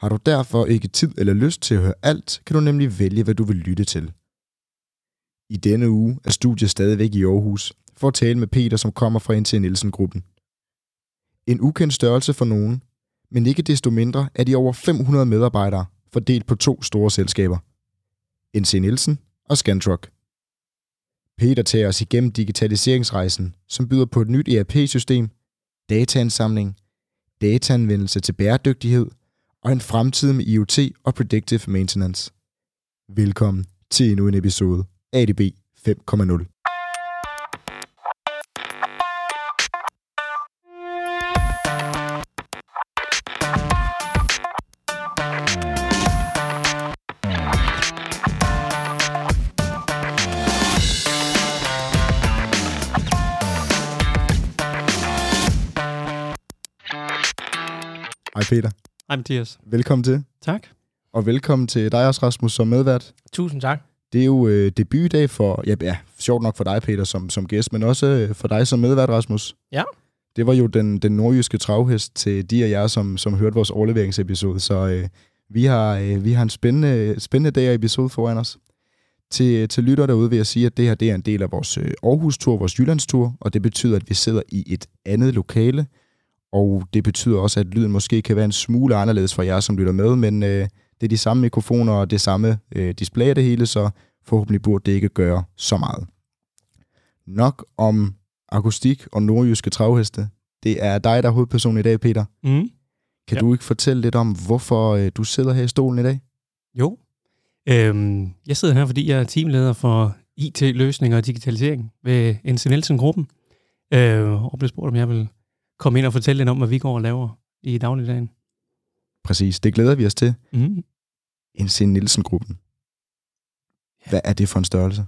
Har du derfor ikke tid eller lyst til at høre alt, kan du nemlig vælge, hvad du vil lytte til. I denne uge er studiet stadigvæk i Aarhus for at tale med Peter, som kommer fra NT Nielsen-gruppen. En ukendt størrelse for nogen, men ikke desto mindre er de over 500 medarbejdere fordelt på to store selskaber. NC Nielsen og Scantruck. Peter tager os igennem digitaliseringsrejsen, som byder på et nyt ERP-system, dataansamling, dataanvendelse til bæredygtighed og en fremtid med IoT og Predictive Maintenance. Velkommen til endnu en episode ADB 5.0. Hej Peter. Hej Mathias. Velkommen til. Tak. Og velkommen til dig også, Rasmus, som medvært. Tusind tak. Det er jo øh, debutdag for, ja, ja, sjovt nok for dig, Peter, som, som gæst, men også øh, for dig som medvært, Rasmus. Ja. Det var jo den, den nordjyske travhest til de af jer, som, som hørte vores overleveringsepisode, så øh, vi, har, øh, vi har en spændende, spændende dag og episode foran os. Til, til lytter derude vil jeg sige, at det her det er en del af vores øh, Aarhus-tur, vores Jyllands-tur, og det betyder, at vi sidder i et andet lokale, og det betyder også, at lyden måske kan være en smule anderledes for jer, som lytter med, men øh, det er de samme mikrofoner og det samme øh, display af det hele, så forhåbentlig burde det ikke gøre så meget. Nok om akustik og nordjyske travheste. Det er dig, der er hovedperson i dag, Peter. Mm. Kan Ja. du ikke fortælle lidt om, hvorfor øh, du sidder her i stolen i dag? Jo. Øhm, jeg sidder her, fordi jeg er teamleder for IT-løsninger og digitalisering ved NC Nielsen-gruppen. Øh, og blev spurgt, om jeg vil komme ind og fortælle lidt om, hvad vi går og laver i dagligdagen. Præcis, det glæder vi os til. Mm. NC Nielsen-gruppen. Hvad er det for en størrelse?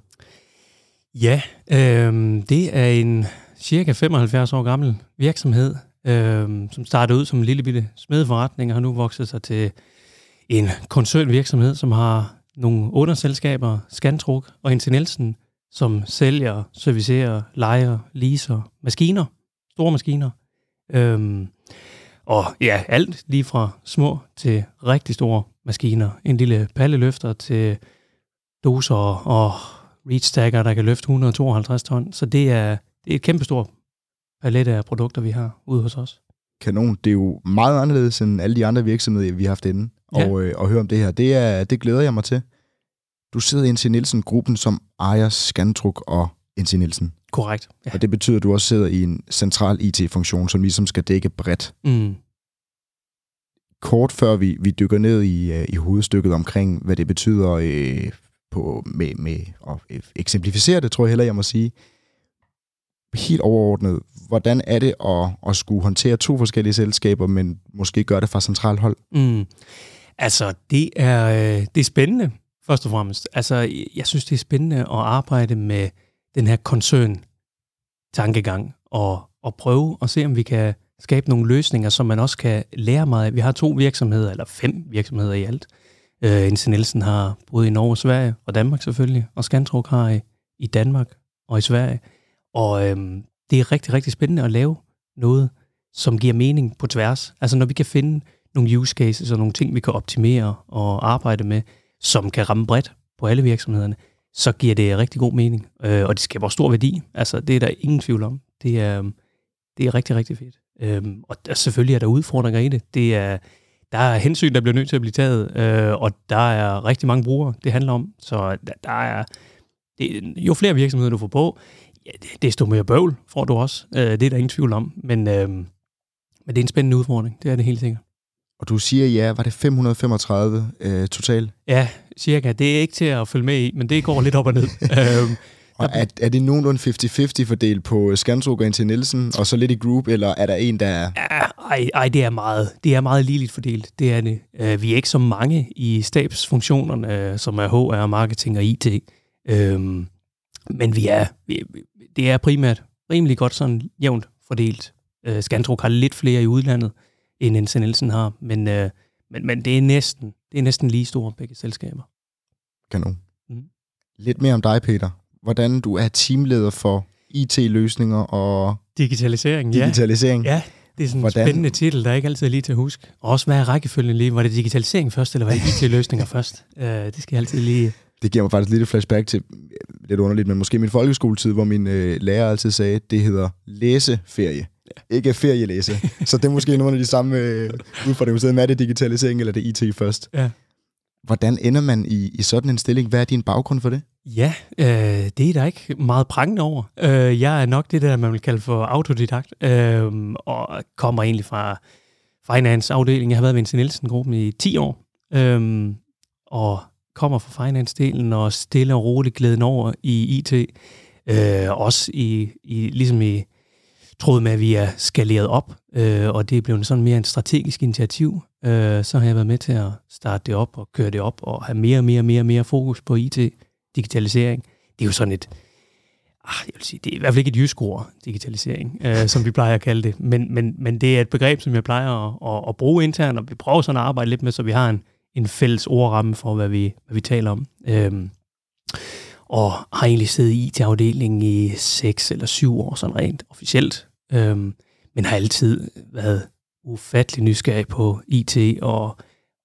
Ja, øhm, det er en cirka 75 år gammel virksomhed, øhm, som startede ud som en lille bitte smedeforretning og har nu vokset sig til en koncernvirksomhed, som har nogle underselskaber, Scantruk og NC Nielsen, som sælger, servicerer, lejer, leaser maskiner, store maskiner. Øhm, og ja, alt lige fra små til rigtig store maskiner. En lille palleløfter til doser og reach stagger, der kan løfte 152 ton. Så det er, det er et kæmpestort palet af produkter, vi har ude hos os. Kanon. Det er jo meget anderledes end alle de andre virksomheder, vi har haft inde. Ja. Og, øh, og høre om det her. Det, er, det glæder jeg mig til. Du sidder i NC Nielsen-gruppen, som ejer Scantruk og NC Nielsen. Korrekt. Ja. Og det betyder, at du også sidder i en central IT-funktion, som ligesom skal dække bredt. Mm. Kort før vi, vi dykker ned i, øh, i hovedstykket omkring, hvad det betyder øh, på, med, med at øh, eksemplificere det, tror jeg heller, jeg må sige. Helt overordnet, hvordan er det at, at skulle håndtere to forskellige selskaber, men måske gøre det fra centralt hold? Mm. Altså, det er, øh, det er spændende, først og fremmest. Altså, jeg synes, det er spændende at arbejde med den her koncern-tankegang, og, og prøve at se, om vi kan skabe nogle løsninger, som man også kan lære meget af. Vi har to virksomheder, eller fem virksomheder i alt. Øh, NC Nielsen har både i Norge, Sverige og Danmark selvfølgelig, og Scantruk har i, i Danmark og i Sverige. Og øhm, det er rigtig, rigtig spændende at lave noget, som giver mening på tværs. Altså når vi kan finde nogle use cases og nogle ting, vi kan optimere og arbejde med, som kan ramme bredt på alle virksomhederne, så giver det rigtig god mening. Øh, og det skaber stor værdi. Altså det er der ingen tvivl om. Det er, øhm, det er rigtig, rigtig fedt. Øh, og der, selvfølgelig er der udfordringer i det. det er, der er hensyn, der bliver nødt til at blive taget, øh, og der er rigtig mange brugere, det handler om. Så der, der er, det, jo flere virksomheder du får på, ja, desto mere bøvl får du også. Øh, det er der ingen tvivl om. Men, øh, men det er en spændende udfordring, det er det helt sikkert. Og du siger, ja, var det 535 øh, total? Ja, cirka. Det er ikke til at følge med i, men det går lidt op og ned. øhm, Og er, er det nogenlunde 50-50 fordelt på Skanstrup og til Nielsen, og så lidt i group, eller er der en, der er... Ej, ej, det er meget, det er meget ligeligt fordelt, det er det. Uh, vi er ikke så mange i stabsfunktionerne, uh, som er HR, marketing og IT. Øhm, men vi er, vi, det er primært rimelig godt sådan jævnt fordelt. Skanstrup har lidt flere i udlandet, end NC Nielsen har, men, uh, men, men det, er næsten, det er næsten lige store begge selskaber. Kanon. Mm. Lidt mere om dig, Peter hvordan du er teamleder for IT-løsninger og... Digitalisering, digitalisering. ja. Ja, det er sådan hvordan? en spændende titel, der ikke altid er lige til at huske. Og også, hvad er rækkefølgen lige? Var det digitalisering først, eller var det IT-løsninger først? Uh, det skal jeg altid lige... Det giver mig faktisk lidt et flashback til, lidt underligt, men måske min folkeskoletid, hvor min øh, lærer altid sagde, at det hedder læseferie. Ikke ferielæse. Så det er måske nogle af de samme øh, udfordringer. Er det digitalisering, eller det IT først? Ja. Hvordan ender man i, i sådan en stilling? Hvad er din baggrund for det? Ja, øh, det er der ikke meget prangende over. Øh, jeg er nok det der, man vil kalde for autodidakt, øh, og kommer egentlig fra finance-afdelingen. Jeg har været ved en Nielsen-gruppen i 10 år, øh, og kommer fra finance-delen og stille og roligt glæden over i IT. Øh, også i, i, ligesom i tråd med, at vi er skaleret op, øh, og det er blevet sådan mere en strategisk initiativ. Øh, så har jeg været med til at starte det op og køre det op og have mere og mere og mere, mere fokus på IT digitalisering. Det er jo sådan et, ah, jeg vil sige, det er i hvert fald ikke et jysk ord, digitalisering, øh, som vi plejer at kalde det, men, men, men det er et begreb, som jeg plejer at, at, at bruge internt, og vi prøver sådan at arbejde lidt med, så vi har en, en fælles ordramme for, hvad vi, hvad vi taler om. Øhm, og har egentlig siddet i IT-afdelingen i 6 eller 7 år, sådan rent officielt, øhm, men har altid været ufattelig nysgerrig på IT, og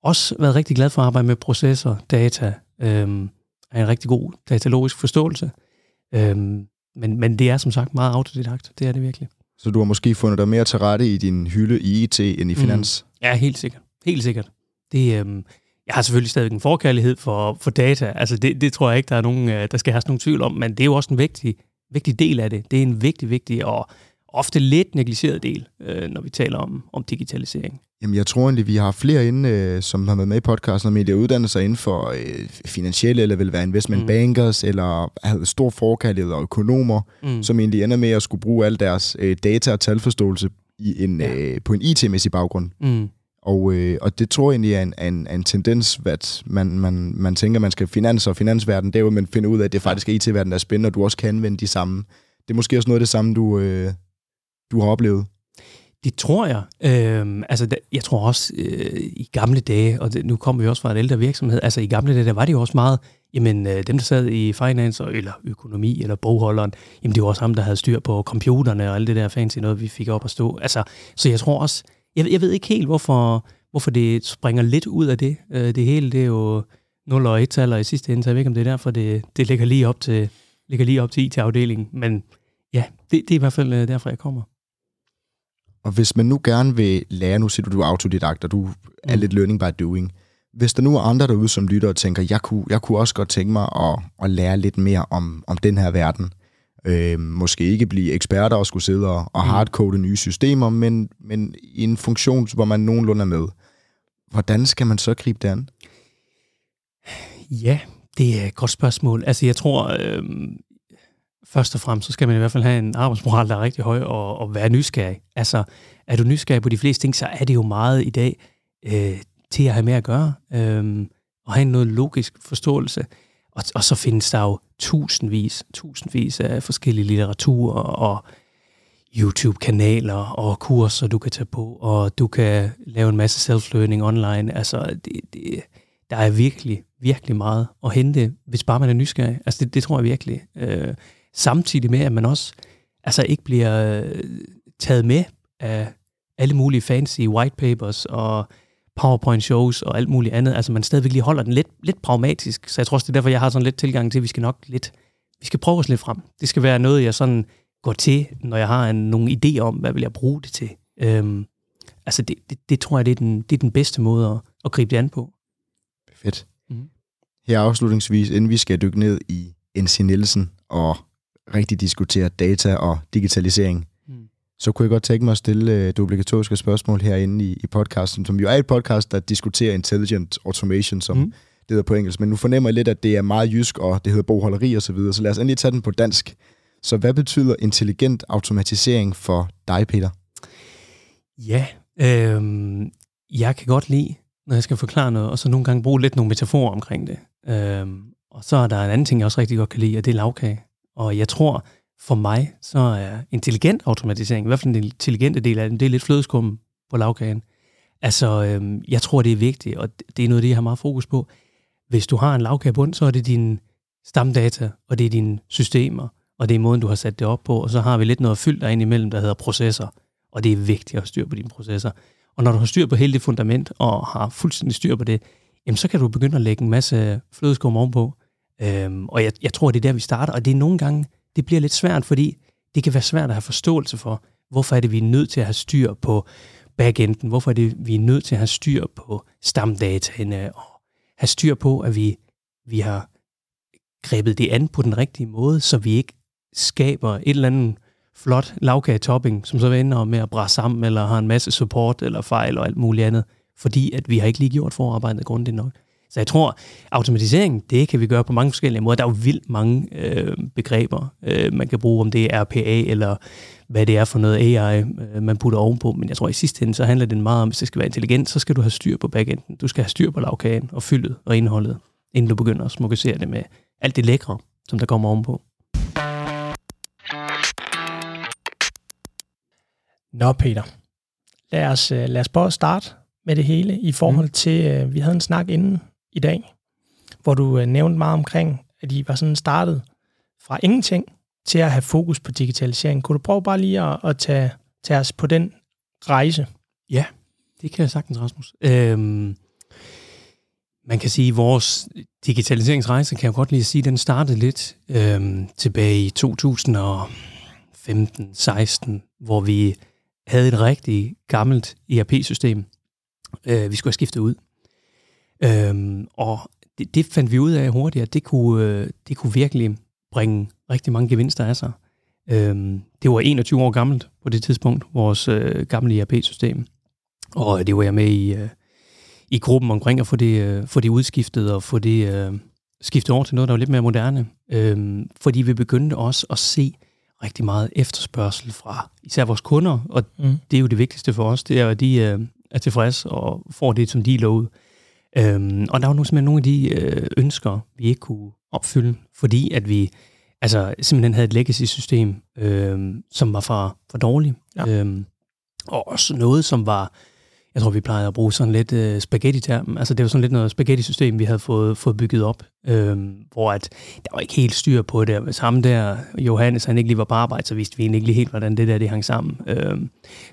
også været rigtig glad for at arbejde med processer, data, øhm, er en rigtig god datalogisk forståelse. Øhm, men, men det er som sagt meget autodidakt. Det er det virkelig. Så du har måske fundet dig mere til rette i din hylde i IT end i mm. finans? Mm. Ja, helt sikkert. Helt sikkert. Det, øhm, jeg har selvfølgelig stadig en forkærlighed for, for data. Altså det, det tror jeg ikke, der er nogen, øh, der skal have nogen tvivl om, men det er jo også en vigtig, vigtig del af det. Det er en vigtig, vigtig og ofte lidt negligeret del, øh, når vi taler om, om digitalisering. Jamen, jeg tror egentlig, vi har flere inde, øh, som har været med i podcasten, om de har uddannet sig inden for øh, finansielle, eller vil være investment mm. bankers, eller har stor forkærlighed og økonomer, mm. som egentlig ender med at skulle bruge al deres øh, data- og talforståelse i en, ja. øh, på en IT-mæssig baggrund. Mm. Og, øh, og det tror jeg egentlig er en, en, en tendens, at man, man, man tænker, man skal finans og finansverden, det er jo, at man finder ud af, at det faktisk er IT-verden, der er spændende, og du også kan anvende de samme. Det er måske også noget af det samme, du, øh, du har oplevet. Det tror jeg. Øhm, altså, jeg tror også øh, i gamle dage, og det, nu kommer vi også fra en ældre virksomhed, altså i gamle dage, der var det jo også meget, jamen øh, dem, der sad i finance, eller økonomi, eller bogholderen, jamen det var også ham, der havde styr på computerne og alt det der fancy noget, vi fik op at stå. Altså, så jeg tror også, jeg, jeg ved ikke helt, hvorfor, hvorfor det springer lidt ud af det. Øh, det hele, det er jo 0 og 1 taler i sidste ende, så jeg ved ikke, om det er derfor, det, det ligger lige op til, ligger lige op til IT-afdelingen. Men ja, det, det er i hvert fald øh, derfor, jeg kommer. Og hvis man nu gerne vil lære, nu siger du, du er autodidakt, og du er mm. lidt learning by doing. Hvis der nu er andre derude, som lytter og tænker, jeg kunne, jeg kunne også godt tænke mig at, at lære lidt mere om, om den her verden. Øh, måske ikke blive eksperter og skulle sidde og, og mm. hardcode nye systemer, men, men i en funktion, hvor man nogenlunde er med. Hvordan skal man så gribe det an? Ja, det er et godt spørgsmål. Altså jeg tror, øh, først og fremmest, så skal man i hvert fald have en arbejdsmoral, der er rigtig høj, og, og være nysgerrig. Altså, er du nysgerrig på de fleste ting, så er det jo meget i dag øh, til at have med at gøre, øh, og have noget logisk forståelse. Og, og så findes der jo tusindvis, tusindvis af forskellige litteratur og YouTube-kanaler og kurser, du kan tage på, og du kan lave en masse self-learning online. Altså, det, det, der er virkelig, virkelig meget at hente, hvis bare man er nysgerrig. Altså, det, det tror jeg virkelig. Øh, samtidig med, at man også altså ikke bliver øh, taget med af alle mulige fancy white papers og PowerPoint shows og alt muligt andet. Altså man stadigvæk lige holder den lidt, lidt pragmatisk. Så jeg tror også, det er derfor, jeg har sådan lidt tilgang til, at vi skal nok lidt, vi skal prøve os lidt frem. Det skal være noget, jeg sådan går til, når jeg har en, nogle idéer om, hvad vil jeg bruge det til. Øhm, altså det, det, det, tror jeg, det er den, det er den bedste måde at, at gribe det an på. Fedt. Mm. Her afslutningsvis, inden vi skal dykke ned i NC Nielsen og rigtig diskutere data og digitalisering, mm. så kunne jeg godt tænke mig at stille øh, det obligatoriske spørgsmål herinde i, i podcasten, som jo er et podcast, der diskuterer intelligent automation, som mm. det hedder på engelsk, men nu fornemmer jeg lidt, at det er meget jysk, og det hedder bogholderi og så videre, så lad os endelig tage den på dansk. Så hvad betyder intelligent automatisering for dig, Peter? Ja, øh, jeg kan godt lide, når jeg skal forklare noget, og så nogle gange bruge lidt nogle metaforer omkring det. Øh, og så er der en anden ting, jeg også rigtig godt kan lide, og det er lavkage. Og jeg tror, for mig, så er intelligent automatisering, i hvert fald den intelligente del af det, det er lidt flødeskum på lavkagen. Altså, øhm, jeg tror, det er vigtigt, og det er noget det, jeg har meget fokus på. Hvis du har en lavkagebund, så er det dine stamdata, og det er dine systemer, og det er måden, du har sat det op på, og så har vi lidt noget fyldt derinde imellem, der hedder processer, og det er vigtigt at have styr på dine processer. Og når du har styr på hele det fundament, og har fuldstændig styr på det, jamen så kan du begynde at lægge en masse flødeskum ovenpå. Øhm, og jeg, jeg tror, det er der, vi starter, og det er nogle gange, det bliver lidt svært, fordi det kan være svært at have forståelse for, hvorfor er det, vi er nødt til at have styr på backenden, hvorfor er det, vi er nødt til at have styr på stamdataene, og have styr på, at vi, vi har grebet det an på den rigtige måde, så vi ikke skaber et eller andet flot lavkage-topping, som så ender med at brænde sammen, eller har en masse support eller fejl og alt muligt andet, fordi at vi har ikke lige gjort forarbejdet grundigt nok. Så jeg tror, automatisering, det kan vi gøre på mange forskellige måder. Der er jo vildt mange øh, begreber, øh, man kan bruge, om det er RPA, eller hvad det er for noget AI, øh, man putter ovenpå. Men jeg tror, i sidste ende, så handler det meget om, hvis det skal være intelligent, så skal du have styr på backenden. Du skal have styr på lavkagen og fyldet og indholdet, inden du begynder at smukkesere det med alt det lækre, som der kommer ovenpå. Nå, Peter. Lad os, øh, lad os prøve at starte med det hele i forhold mm. til, øh, vi havde en snak inden i dag, hvor du øh, nævnte meget omkring, at I var sådan startet fra ingenting til at have fokus på digitalisering. Kunne du prøve bare lige at, at tage, tage os på den rejse? Ja, det kan jeg sagtens, Rasmus. Øhm, man kan sige, at vores digitaliseringsrejse, kan jeg godt lige sige, den startede lidt øhm, tilbage i 2015-16, hvor vi havde et rigtig gammelt ERP-system, øh, vi skulle have skiftet ud. Øhm, og det, det fandt vi ud af hurtigt, at det kunne, øh, det kunne virkelig bringe rigtig mange gevinster af sig. Øhm, det var 21 år gammelt på det tidspunkt, vores øh, gamle ERP-system. Og det var jeg med i, øh, i gruppen omkring at få det, øh, få det udskiftet og få det øh, skiftet over til noget, der var lidt mere moderne. Øhm, fordi vi begyndte også at se rigtig meget efterspørgsel fra især vores kunder, og mm. det er jo det vigtigste for os, det er, at de øh, er tilfredse og får det, som de er lovet. Øhm, og der var simpelthen nogle af de øh, ønsker, vi ikke kunne opfylde, fordi at vi altså, simpelthen havde et legacy-system, øh, som var for, for dårligt. Ja. Øhm, og også noget, som var, jeg tror, vi plejede at bruge sådan lidt øh, spaghetti-term. Altså, det var sådan lidt noget spaghetti-system, vi havde fået, fået bygget op, øh, hvor at, der var ikke helt styr på det. Hvis ham der, Johannes, han ikke lige var på arbejde, så vidste vi egentlig ikke lige helt, hvordan det der det hang sammen. Øh,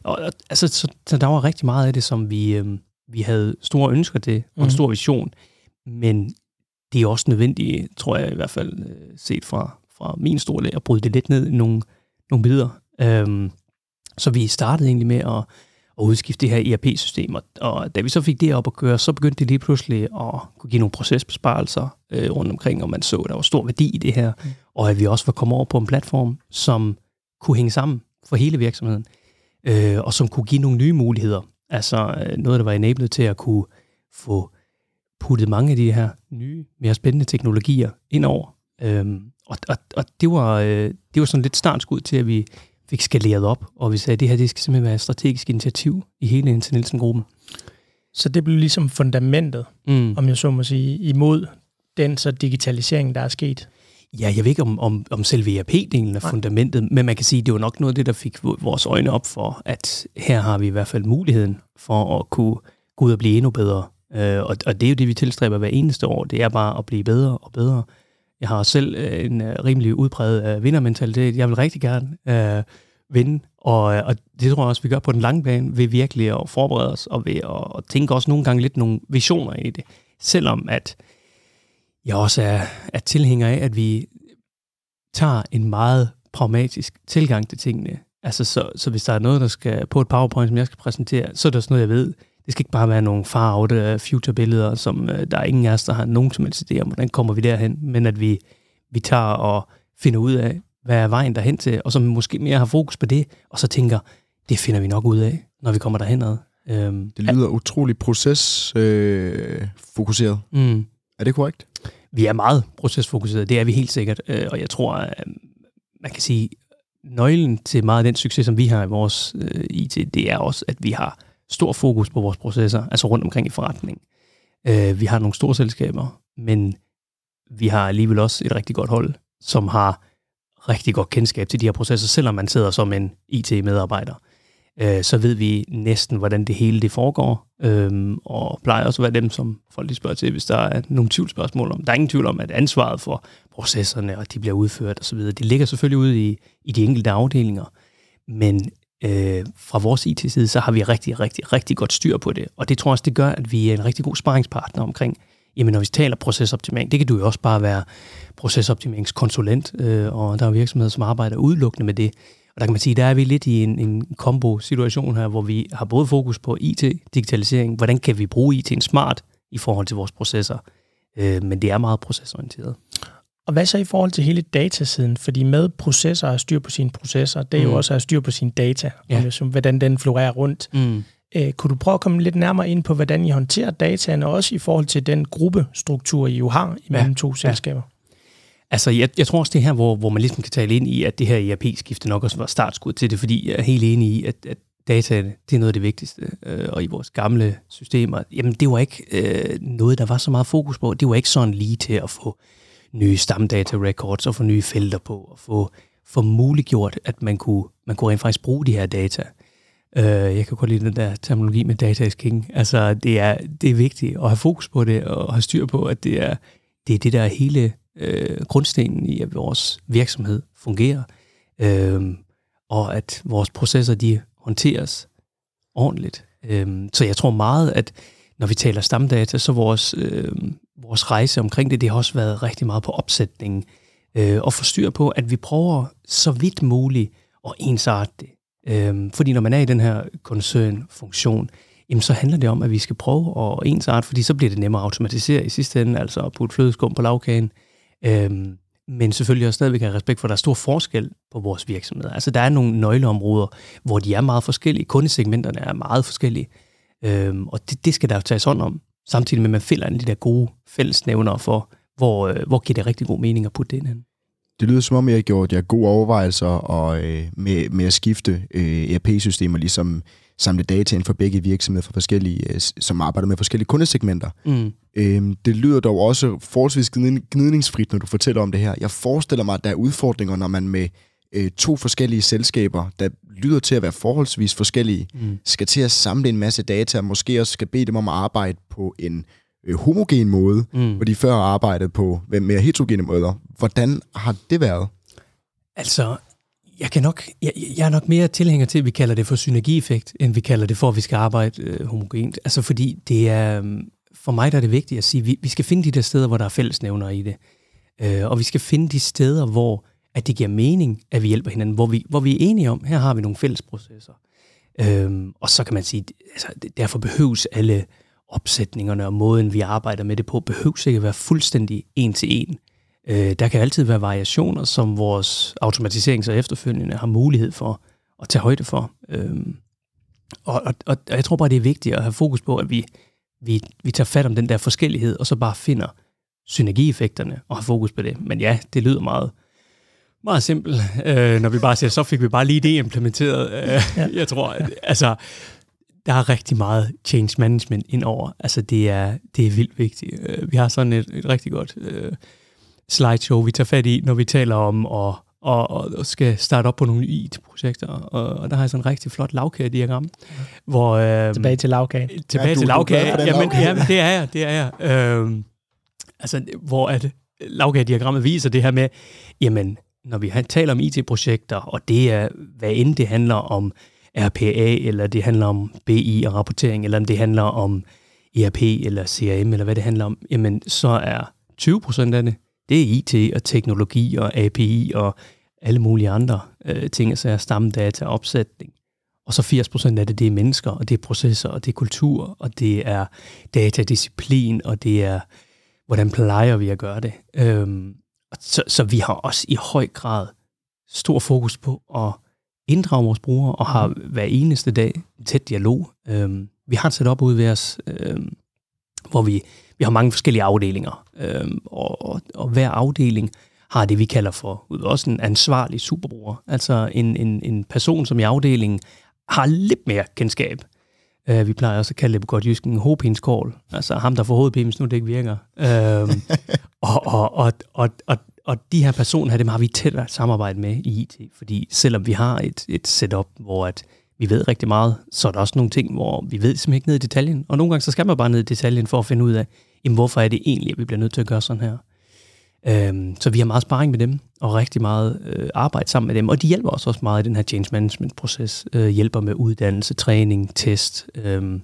og, altså, så, så der var rigtig meget af det, som vi, øh, vi havde store ønsker til, og en mhm. stor vision. Men det er også nødvendigt, tror jeg i hvert fald, øh, set fra, fra min stole, at bryde det lidt ned i nogle, nogle bidder. Øhm, så vi startede egentlig med at, at udskifte det her ERP-system, og, og da vi så fik det op at køre, så begyndte det lige pludselig at kunne give nogle procesbesparelser øh, rundt omkring, og man så, at der var stor værdi i det her, mm. og at vi også var kommet over på en platform, som kunne hænge sammen for hele virksomheden, øh, og som kunne give nogle nye muligheder. Altså øh, noget, der var enablet til at kunne få puttet mange af de her nye, mere spændende teknologier ind over. Øhm, og og, og det, var, øh, det var sådan lidt startskud til, at vi fik skaleret op, og vi sagde, at det her det skal simpelthen være et strategisk initiativ i hele Nielsen-gruppen. Så det blev ligesom fundamentet, mm. om jeg så må sige, imod den så digitalisering, der er sket? Ja, jeg ved ikke, om, om, om selve ERP-delen er Nej. fundamentet, men man kan sige, at det var nok noget af det, der fik vores øjne op for, at her har vi i hvert fald muligheden for at kunne gå ud og blive endnu bedre. Øh, og, og det er jo det, vi tilstræber hver eneste år. Det er bare at blive bedre og bedre. Jeg har selv øh, en øh, rimelig udbredt vindermentalitet. Jeg vil rigtig gerne øh, vinde, og, og det tror jeg også, vi gør på den lange bane, ved virkelig at forberede os, og ved at, at tænke også nogle gange lidt nogle visioner i det. Selvom at jeg også er, er tilhænger af, at vi tager en meget pragmatisk tilgang til tingene. Altså, så, så hvis der er noget, der skal på et PowerPoint, som jeg skal præsentere, så er det også noget, jeg ved. Det skal ikke bare være nogle farvede future-billeder, som uh, der er ingen af os, der har nogen som helst idé om, hvordan kommer vi derhen, men at vi, vi tager og finder ud af, hvad er vejen derhen til, og så måske mere har fokus på det, og så tænker, det finder vi nok ud af, når vi kommer derhen ad. Øhm, det lyder at, utrolig procesfokuseret. Øh, mm. Er Er det korrekt? Vi er meget procesfokuseret, det er vi helt sikkert, øh, og jeg tror, at man kan sige, nøglen til meget af den succes, som vi har i vores øh, IT, det er også, at vi har stor fokus på vores processer, altså rundt omkring i forretningen. Vi har nogle store selskaber, men vi har alligevel også et rigtig godt hold, som har rigtig godt kendskab til de her processer, selvom man sidder som en IT-medarbejder. Øh, så ved vi næsten, hvordan det hele det foregår, øh, og plejer også at være dem, som folk de spørger til, hvis der er nogle tvivlsspørgsmål om. Der er ingen tvivl om, at ansvaret for processerne, og de bliver udført osv., det ligger selvfølgelig ude i, i de enkelte afdelinger, men øh, fra vores IT-side, så har vi rigtig, rigtig, rigtig godt styr på det, og det tror jeg også, det gør, at vi er en rigtig god sparringspartner omkring, jamen når vi taler procesoptimering, det kan du jo også bare være procesoptimeringskonsulent, øh, og der er virksomheder, som arbejder udelukkende med det, og der kan man sige, der er vi lidt i en, en kombo-situation her, hvor vi har både fokus på IT, digitalisering, hvordan kan vi bruge IT'en smart i forhold til vores processer, øh, men det er meget procesorienteret. Og hvad så i forhold til hele datasiden? Fordi med processer at styr på sine processer, det er mm. jo også at styr på sine data, ja. som, hvordan den florerer rundt. Mm. Øh, kunne du prøve at komme lidt nærmere ind på, hvordan I håndterer dataene, også i forhold til den gruppestruktur, I jo har imellem ja. to selskaber? Ja. Altså, jeg, jeg tror også, det her, hvor, hvor man ligesom kan tale ind i, at det her ERP-skifte nok også var startskud til det, fordi jeg er helt enig i, at, at data, det er noget af det vigtigste. Øh, og i vores gamle systemer, jamen det var ikke øh, noget, der var så meget fokus på. Det var ikke sådan lige til at få nye stamdata records og få nye felter på, og få, få muliggjort, at man kunne, man kunne rent faktisk bruge de her data. Øh, jeg kan godt lide den der terminologi med data is king. Altså, det er, det er vigtigt at have fokus på det, og have styr på, at det er det, er det der hele øh, grundstenen i, at vores virksomhed fungerer, øh, og at vores processer, de håndteres ordentligt. Øh, så jeg tror meget, at når vi taler stamdata, så vores, øh, vores rejse omkring det, det har også været rigtig meget på opsætningen, øh, og forstyr på, at vi prøver så vidt muligt at ensarte det. Øh, fordi når man er i den her koncernfunktion, jamen så handler det om, at vi skal prøve at ensarte, fordi så bliver det nemmere at automatisere i sidste ende, altså at putte flødeskum på lavkagen. Øhm, men selvfølgelig også stadigvæk have respekt for, at der er stor forskel på vores virksomheder. Altså der er nogle nøgleområder, hvor de er meget forskellige. Kundesegmenterne er meget forskellige. Øhm, og det, det skal der jo tages hånd om. Samtidig med, at man finder en de der gode fællesnævner for, hvor, øh, hvor giver det rigtig god mening at putte det ind. Det lyder som om, jeg har gjort jer gode overvejelser og, øh, med, med at skifte øh, ERP-systemer, ligesom samle data ind for begge virksomheder, for forskellige, øh, som arbejder med forskellige kundesegmenter. Mm. Øhm, det lyder dog også forholdsvis gnidningsfrit, når du fortæller om det her. Jeg forestiller mig, at der er udfordringer, når man med øh, to forskellige selskaber, der lyder til at være forholdsvis forskellige, mm. skal til at samle en masse data, og måske også skal bede dem om at arbejde på en øh, homogen måde, mm. hvor de før arbejdede på mere heterogene måder. Hvordan har det været? Altså, jeg, kan nok, jeg, jeg er nok mere tilhænger til, at vi kalder det for synergieffekt, end vi kalder det for, at vi skal arbejde øh, homogent. Altså fordi det er, øhm, for mig der er det vigtigt at sige, at vi, vi skal finde de der steder, hvor der er fællesnævner i det. Øh, og vi skal finde de steder, hvor at det giver mening, at vi hjælper hinanden, hvor vi, hvor vi er enige om, her har vi nogle fælles processer. Øhm, og så kan man sige, altså, derfor behøves alle opsætningerne og måden, vi arbejder med det på, behøves ikke at være fuldstændig en til en. Øh, der kan altid være variationer, som vores automatisering og efterfølgende har mulighed for at tage højde for. Øhm, og, og, og jeg tror bare, det er vigtigt at have fokus på, at vi, vi, vi tager fat om den der forskellighed, og så bare finder synergieffekterne og har fokus på det. Men ja, det lyder meget, meget simpelt, øh, når vi bare siger, så fik vi bare lige det implementeret. Øh, ja. Jeg tror, at, altså, der er rigtig meget change management indover. Altså, det er, det er vildt vigtigt. Øh, vi har sådan et, et rigtig godt øh, slideshow, vi tager fat i, når vi taler om at og, og skal starte op på nogle IT-projekter. Og, og der har jeg sådan en rigtig flot lavkagediagram. Ja. Hvor, øh, tilbage til lavkage. Tilbage ja, du, til lavkage. Jamen, jamen, det er jeg, det er jeg. Øh, altså, hvor at lavkagediagrammet viser det her med, jamen, når vi taler om IT-projekter, og det er, hvad end det handler om RPA, eller det handler om BI og rapportering, eller om det handler om ERP eller CRM, eller hvad det handler om, jamen, så er 20 procent af det, det er IT og teknologi og API og alle mulige andre øh, ting, altså stamdata, opsætning. Og så 80% af det, det er mennesker, og det er processer, og det er kultur, og det er datadisciplin, og det er, hvordan plejer vi at gøre det. Øhm, så, så vi har også i høj grad stor fokus på at inddrage vores brugere, og har hver eneste dag en tæt dialog. Øhm, vi har et setup ude ved os, øhm, hvor vi, vi har mange forskellige afdelinger, øh, og, og, og hver afdeling har det, vi kalder for også en ansvarlig superbruger. Altså en, en, en person, som i afdelingen har lidt mere kendskab. Uh, vi plejer også at kalde det på godt jysk en hovedpinskål. Altså ham, der får hovedpine, hvis nu det ikke virker. Uh, og, og, og, og, og, og de her personer her, dem har vi tæt samarbejde med i IT. Fordi selvom vi har et, et setup, hvor at vi ved rigtig meget, så er der også nogle ting, hvor vi ved simpelthen ikke ned i detaljen. Og nogle gange så skal man bare ned i detaljen for at finde ud af, jamen, hvorfor er det egentlig, at vi bliver nødt til at gøre sådan her. Øhm, så vi har meget sparring med dem, og rigtig meget øh, arbejde sammen med dem, og de hjælper os også meget i den her change management-proces. Øh, hjælper med uddannelse, træning, test. Øhm,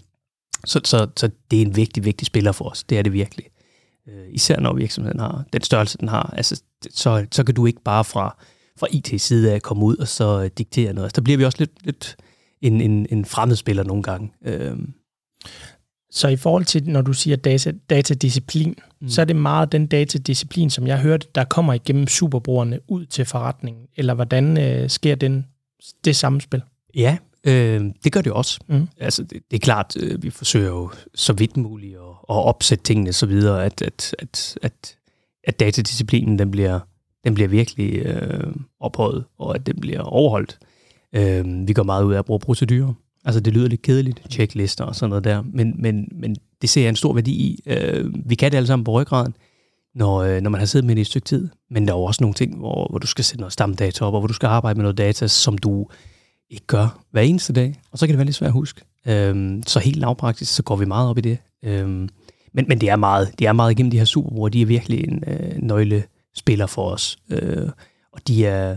så, så, så det er en vigtig, vigtig spiller for os. Det er det virkelig. Øh, især når virksomheden har den størrelse, den har. Altså, så, så kan du ikke bare fra, fra IT-side af komme ud og så øh, diktere noget. Altså, der bliver vi også lidt, lidt en, en, en fremmed spiller nogle gange. Øhm. Så i forhold til, når du siger data, datadisciplin, mm. så er det meget den datadisciplin, som jeg hørte, der kommer igennem superbrugerne ud til forretningen. Eller hvordan øh, sker den, det samspil? Ja, øh, det gør det også. Mm. Altså, det, det er klart, øh, vi forsøger jo så vidt muligt at, at opsætte tingene så videre, at, at, at, at, at datadisciplinen den bliver, den bliver virkelig øh, ophøjet, og at den bliver overholdt. Øh, Øh, vi går meget ud af at bruge procedurer. Altså det lyder lidt kedeligt, checklister og sådan noget der, men, men, men det ser jeg en stor værdi i. Øh, vi kan det alle sammen på ryggraden, når, øh, når man har siddet med det i et stykke tid, men der er jo også nogle ting, hvor, hvor du skal sætte noget stamdata op, og hvor du skal arbejde med noget data, som du ikke gør hver eneste dag, og så kan det være lidt svært at huske. Øh, så helt lavpraktisk, så går vi meget op i det. Øh, men, men det er meget, det er meget igennem de her superbrugere, de er virkelig en øh, nøglespiller for os, øh, og de er,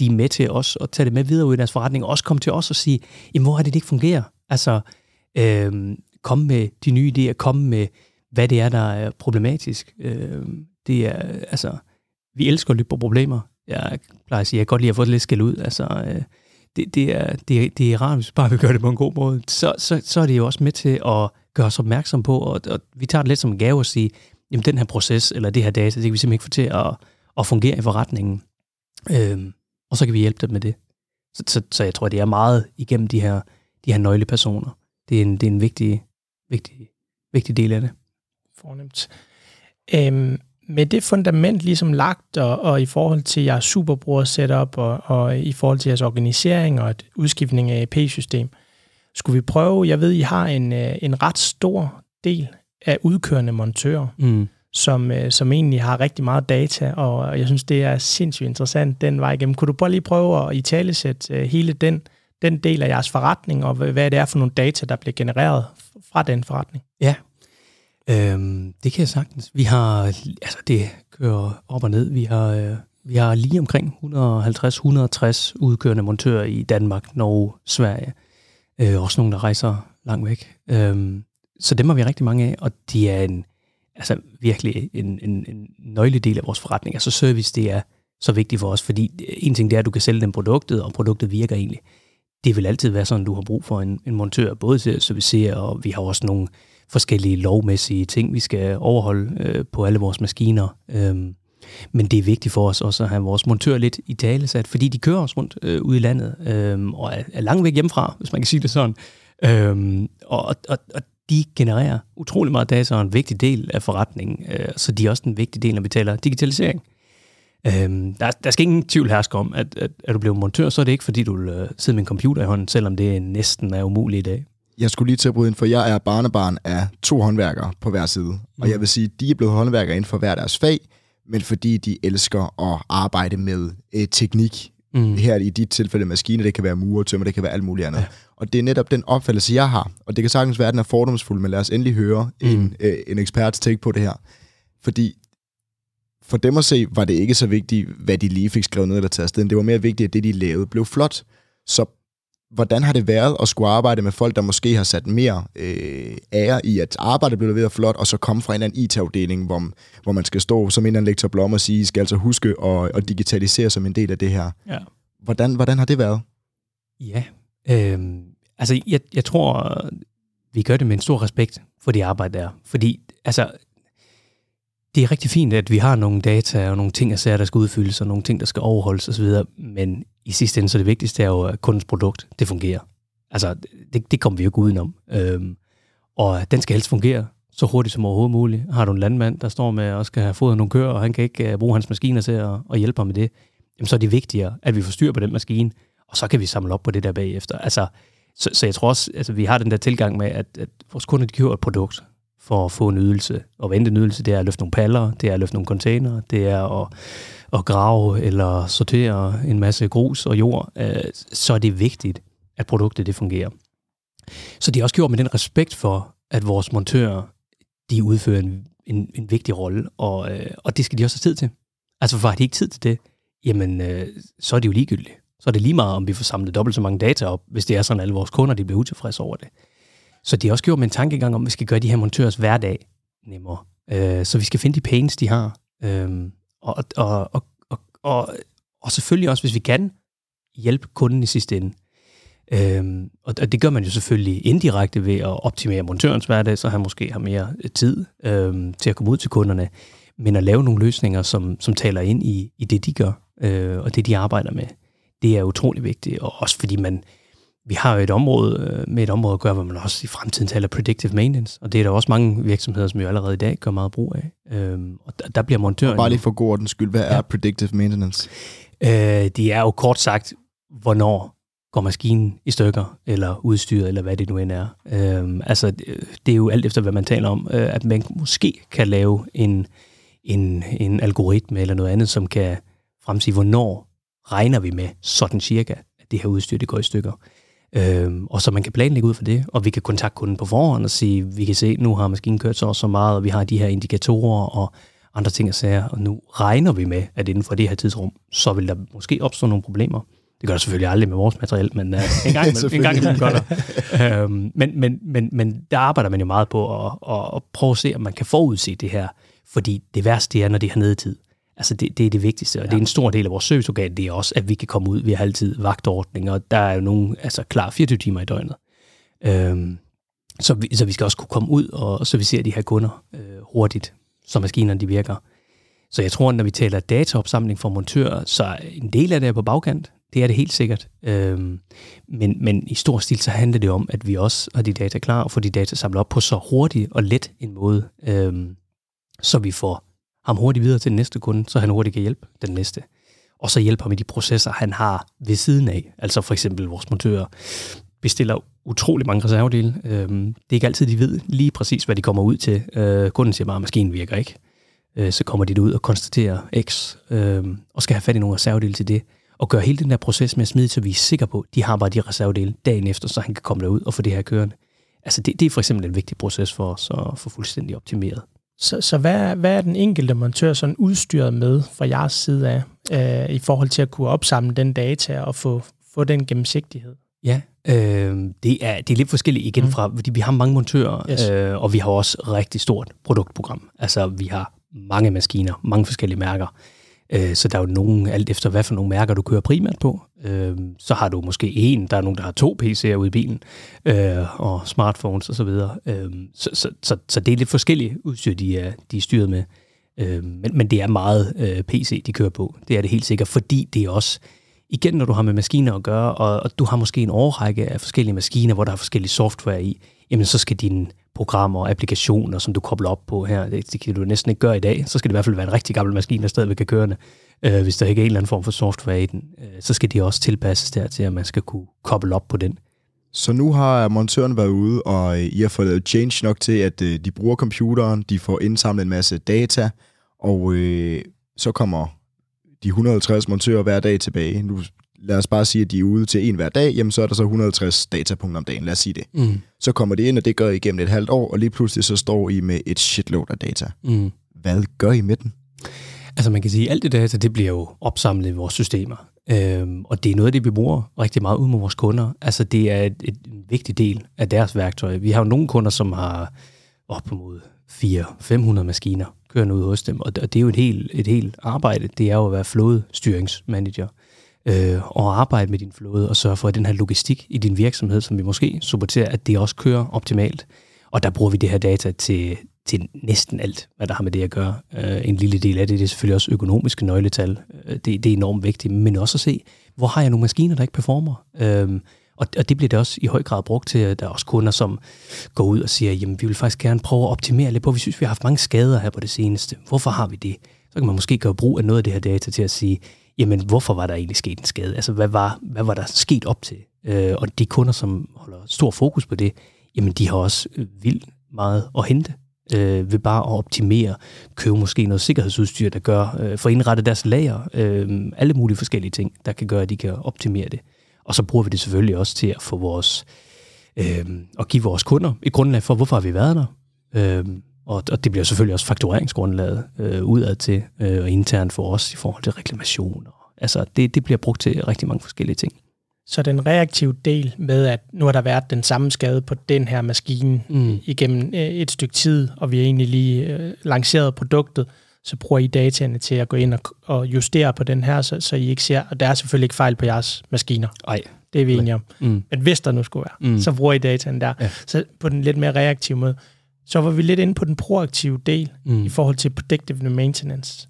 de er med til os og tage det med videre ud i deres forretning, og også komme til os og sige, jamen hvor er det, det ikke fungerer? Altså, øh, komme med de nye idéer, komme med, hvad det er, der er problematisk. Øh, det er, altså, vi elsker at lytte på problemer. Jeg plejer at sige, jeg kan godt lide at få det lidt skæld ud. Altså, øh, det, det, er, det, er, det er rart, hvis bare vi gør det på en god måde. Så, så, så er det jo også med til at gøre os opmærksom på, og, og vi tager det lidt som en gave at sige, jamen den her proces, eller det her data, det kan vi simpelthen ikke få til at, at fungere i forretningen. Øhm, og så kan vi hjælpe dem med det. Så, så, så jeg tror, det er meget igennem de her, de her nøglepersoner. Det er en, det er en vigtig, vigtig, vigtig del af det. Fornemt. Øhm, med det fundament ligesom lagt, og, og i forhold til jeres superbruger setup, og, og i forhold til jeres organisering og et udskiftning af EP-system, skulle vi prøve, jeg ved, I har en, øh, en ret stor del af udkørende montører. Mm som, øh, som egentlig har rigtig meget data, og jeg synes, det er sindssygt interessant den vej igennem. Kunne du bare lige prøve at i tale øh, hele den, den del af jeres forretning, og hvad det er for nogle data, der bliver genereret fra den forretning? Ja, øhm, det kan jeg sagtens. Vi har, altså det kører op og ned, vi har, øh, vi har lige omkring 150-160 udkørende montører i Danmark, Norge, Sverige. Øh, også nogle, der rejser langt væk. Øhm, så dem har vi rigtig mange af, og de er en altså virkelig en, en, en nøgledel af vores forretning. Altså service, det er så vigtigt for os, fordi en ting det er, at du kan sælge den produktet, og produktet virker egentlig. Det vil altid være sådan, at du har brug for en, en montør, både til at servicere, og vi har også nogle forskellige lovmæssige ting, vi skal overholde øh, på alle vores maskiner. Øhm, men det er vigtigt for os også at have vores montør lidt i tale sat, fordi de kører os rundt øh, ude i landet, øh, og er, er langt væk hjemmefra, hvis man kan sige det sådan. Øhm, og, og, og de genererer utrolig meget data og en vigtig del af forretningen, øh, så de er også en vigtig del, når vi taler digitalisering. Øhm, der, der skal ingen tvivl herske om, at, at at du bliver montør, så er det ikke, fordi du vil øh, sidde med en computer i hånden, selvom det næsten er umuligt i dag. Jeg skulle lige til at bryde ind, for jeg er barnebarn af to håndværkere på hver side. Mm. Og jeg vil sige, de er blevet håndværkere inden for hver deres fag, men fordi de elsker at arbejde med øh, teknik, Mm. Her i dit tilfælde maskiner, det kan være muretømmer, det kan være alt muligt andet. Ja. Og det er netop den opfattelse, jeg har. Og det kan sagtens være, at den er fordomsfuld, men lad os endelig høre mm. en, øh, en eksperts take på det her. Fordi for dem at se, var det ikke så vigtigt, hvad de lige fik skrevet ned eller taget afsted. Det var mere vigtigt, at det, de lavede, blev flot. Så hvordan har det været at skulle arbejde med folk, der måske har sat mere øh, ære i, at arbejdet blev leveret flot, og så komme fra en eller anden IT-afdeling, hvor, hvor man skal stå som en eller anden lektor Blom og sige, I skal altså huske at, at digitalisere som en del af det her. Ja. Hvordan, hvordan har det været? Ja, øh, altså jeg, jeg tror, vi gør det med en stor respekt for det arbejde der. Fordi altså, det er rigtig fint, at vi har nogle data og nogle ting, der skal udfyldes, og nogle ting, der skal overholdes osv., men i sidste ende, så det vigtigste er jo, at kundens produkt, det fungerer. Altså, det, det kommer vi jo ikke udenom. Øhm, og den skal helst fungere så hurtigt som overhovedet muligt. Har du en landmand, der står med og skal have fodret nogle køer, og han kan ikke uh, bruge hans maskiner til at, at hjælpe ham med det, jamen så er det vigtigere, at vi får styr på den maskine, og så kan vi samle op på det der bagefter. Altså, så, så jeg tror også, altså, vi har den der tilgang med, at, at vores kunder de køber et produkt for at få en ydelse. Og vente en ydelse, det er at løfte nogle paller, det er at løfte nogle container, det er at, at grave eller sortere en masse grus og jord. Øh, så er det vigtigt, at produktet det fungerer. Så det er også gjort med den respekt for, at vores montører, de udfører en, en, en vigtig rolle, og, øh, og det skal de også have tid til. Altså for har de ikke tid til det, jamen øh, så er det jo ligegyldigt. Så er det lige meget, om vi får samlet dobbelt så mange data op, hvis det er sådan, at alle vores kunder de bliver utilfredse over det. Så det er også gjort med en tankegang om, at vi skal gøre de her montørers hverdag nemmere. Øh, så vi skal finde de pains, de har. Øh, og, og, og, og, og, og selvfølgelig også, hvis vi kan, hjælpe kunden i sidste ende. Øhm, og det gør man jo selvfølgelig indirekte ved at optimere montørens hverdag, så han måske har mere øh, tid øhm, til at komme ud til kunderne, men at lave nogle løsninger, som, som taler ind i, i det, de gør, øh, og det, de arbejder med, det er utrolig vigtigt, og også fordi man, vi har jo et område øh, med et område at gøre, hvor man også i fremtiden taler predictive maintenance, og det er der også mange virksomheder, som jo allerede i dag gør meget brug af. Øhm, og der, der bliver montøren... Og bare lige for god ordens skyld, hvad ja. er predictive maintenance? Øh, det er jo kort sagt, hvornår går maskinen i stykker, eller udstyret, eller hvad det nu end er. Øhm, altså, det er jo alt efter, hvad man taler om, øh, at man måske kan lave en, en, en algoritme eller noget andet, som kan fremsige, hvornår regner vi med sådan cirka, at det her udstyr det går i stykker. Øhm, og så man kan planlægge ud for det, og vi kan kontakte kunden på forhånd og sige, vi kan se, nu har maskinen kørt så så meget, og vi har de her indikatorer og andre ting at sige, og nu regner vi med, at inden for det her tidsrum, så vil der måske opstå nogle problemer. Det gør der selvfølgelig aldrig med vores materiel, men uh, en gang imellem, en gang imellem gør der. øhm, men, men, men, men der arbejder man jo meget på at, at, at prøve at se, om man kan forudse det her, fordi det værste det er, når det har nedetid. Altså det, det er det vigtigste, og ja. det er en stor del af vores serviceorgan, det er også, at vi kan komme ud. Vi har altid vagtordninger, og der er jo nogen, altså klar 24 timer i døgnet. Øhm, så, vi, så vi skal også kunne komme ud og servicere de her kunder øh, hurtigt, så maskinerne de virker. Så jeg tror, når vi taler dataopsamling for montører, så en del af det er på bagkant. Det er det helt sikkert. Øhm, men, men i stor stil så handler det om, at vi også har de data klar og får de data samlet op på så hurtig og let en måde, øhm, så vi får ham hurtigt videre til den næste kunde, så han hurtigt kan hjælpe den næste. Og så hjælpe ham i de processer, han har ved siden af. Altså for eksempel vores montører bestiller utrolig mange reservedele. Øhm, det er ikke altid, de ved lige præcis, hvad de kommer ud til. Øh, kunden siger bare, at maskinen virker ikke. Øh, så kommer de ud og konstaterer X, øh, og skal have fat i nogle reservedele til det. Og gøre hele den der proces med at smide, så vi er sikre på, at de har bare de reservedele dagen efter, så han kan komme derud og få det her kørende. Altså det, det er for eksempel en vigtig proces for os at få fuldstændig optimeret. Så, så hvad, hvad er den enkelte montør sådan udstyret med fra jeres side af, øh, i forhold til at kunne opsamle den data og få, få den gennemsigtighed? Ja, øh, det, er, det er lidt forskelligt igen mm. fra, fordi vi har mange montører, yes. øh, og vi har også rigtig stort produktprogram. Altså vi har mange maskiner, mange forskellige mærker. Øh, så der er jo nogen, alt efter hvad for nogle mærker du kører primært på. Øh, så har du måske en, der er nogen, der har to PC'er ude i bilen, øh, og smartphones osv. Så, øh, så, så, så, så det er lidt forskellige udstyr, de er, de er styret med. Øh, men, men det er meget øh, PC, de kører på. Det er det helt sikkert, fordi det er også, igen når du har med maskiner at gøre, og, og du har måske en årrække af forskellige maskiner, hvor der er forskellige software i, jamen så skal din programmer og applikationer, som du kobler op på her. Det, det kan du næsten ikke gøre i dag. Så skal det i hvert fald være en rigtig gammel maskine, der stadigvæk kan køre øh, hvis der ikke er en eller anden form for software i den. Øh, så skal de også tilpasses der til, at man skal kunne koble op på den. Så nu har montøren været ude, og øh, I har fået lavet change nok til, at øh, de bruger computeren, de får indsamlet en masse data, og øh, så kommer de 150 montører hver dag tilbage. Nu lad os bare sige, at de er ude til en hver dag, jamen så er der så 150 datapunkter om dagen, lad os sige det. Mm. Så kommer de ind, og det gør I igennem et halvt år, og lige pludselig så står I med et shitload af data. Mm. Hvad gør I med den? Altså man kan sige, at alt det data, det bliver jo opsamlet i vores systemer. Øhm, og det er noget af det, vi bruger rigtig meget ud med vores kunder. Altså det er et, et, en vigtig del af deres værktøj. Vi har jo nogle kunder, som har op mod 400-500 maskiner kørende ud hos dem, og det er jo et helt, et helt arbejde. Det er jo at være flådestyringsmanager øh, og arbejde med din flåde og sørge for, at den her logistik i din virksomhed, som vi måske supporterer, at det også kører optimalt. Og der bruger vi det her data til, til næsten alt, hvad der har med det at gøre. Øh, en lille del af det, det er selvfølgelig også økonomiske nøgletal. Øh, det, det er enormt vigtigt, men også at se, hvor har jeg nogle maskiner, der ikke performer? Øh, Og, og det bliver det også i høj grad brugt til, at der er også kunder, som går ud og siger, jamen vi vil faktisk gerne prøve at optimere lidt på, vi synes, vi har haft mange skader her på det seneste. Hvorfor har vi det? Så kan man måske gøre brug af noget af det her data til at sige, jamen hvorfor var der egentlig sket en skade? Altså hvad var, hvad var der sket op til? Øh, og de kunder, som holder stor fokus på det, jamen de har også øh, vildt meget at hente øh, ved bare at optimere, købe måske noget sikkerhedsudstyr, der gør, øh, for indrette deres lager, øh, alle mulige forskellige ting, der kan gøre, at de kan optimere det. Og så bruger vi det selvfølgelig også til at få vores, øh, at give vores kunder et grundlag for, hvorfor har vi været der. Øh, og, og det bliver selvfølgelig også faktureringsgrundlaget øh, udad til øh, og internt for os i forhold til reklamationer. Altså det, det bliver brugt til rigtig mange forskellige ting. Så den reaktive del med, at nu har der været den samme skade på den her maskine mm. igennem øh, et stykke tid, og vi har egentlig lige øh, lanceret produktet, så bruger I dataene til at gå ind og, og justere på den her, så, så I ikke ser, og der er selvfølgelig ikke fejl på jeres maskiner. Nej. Det er vi enige om. Mm. Men hvis der nu skulle være, mm. så bruger I dataen der. Ja. Så på den lidt mere reaktive måde. Så var vi lidt inde på den proaktive del mm. i forhold til predictive maintenance.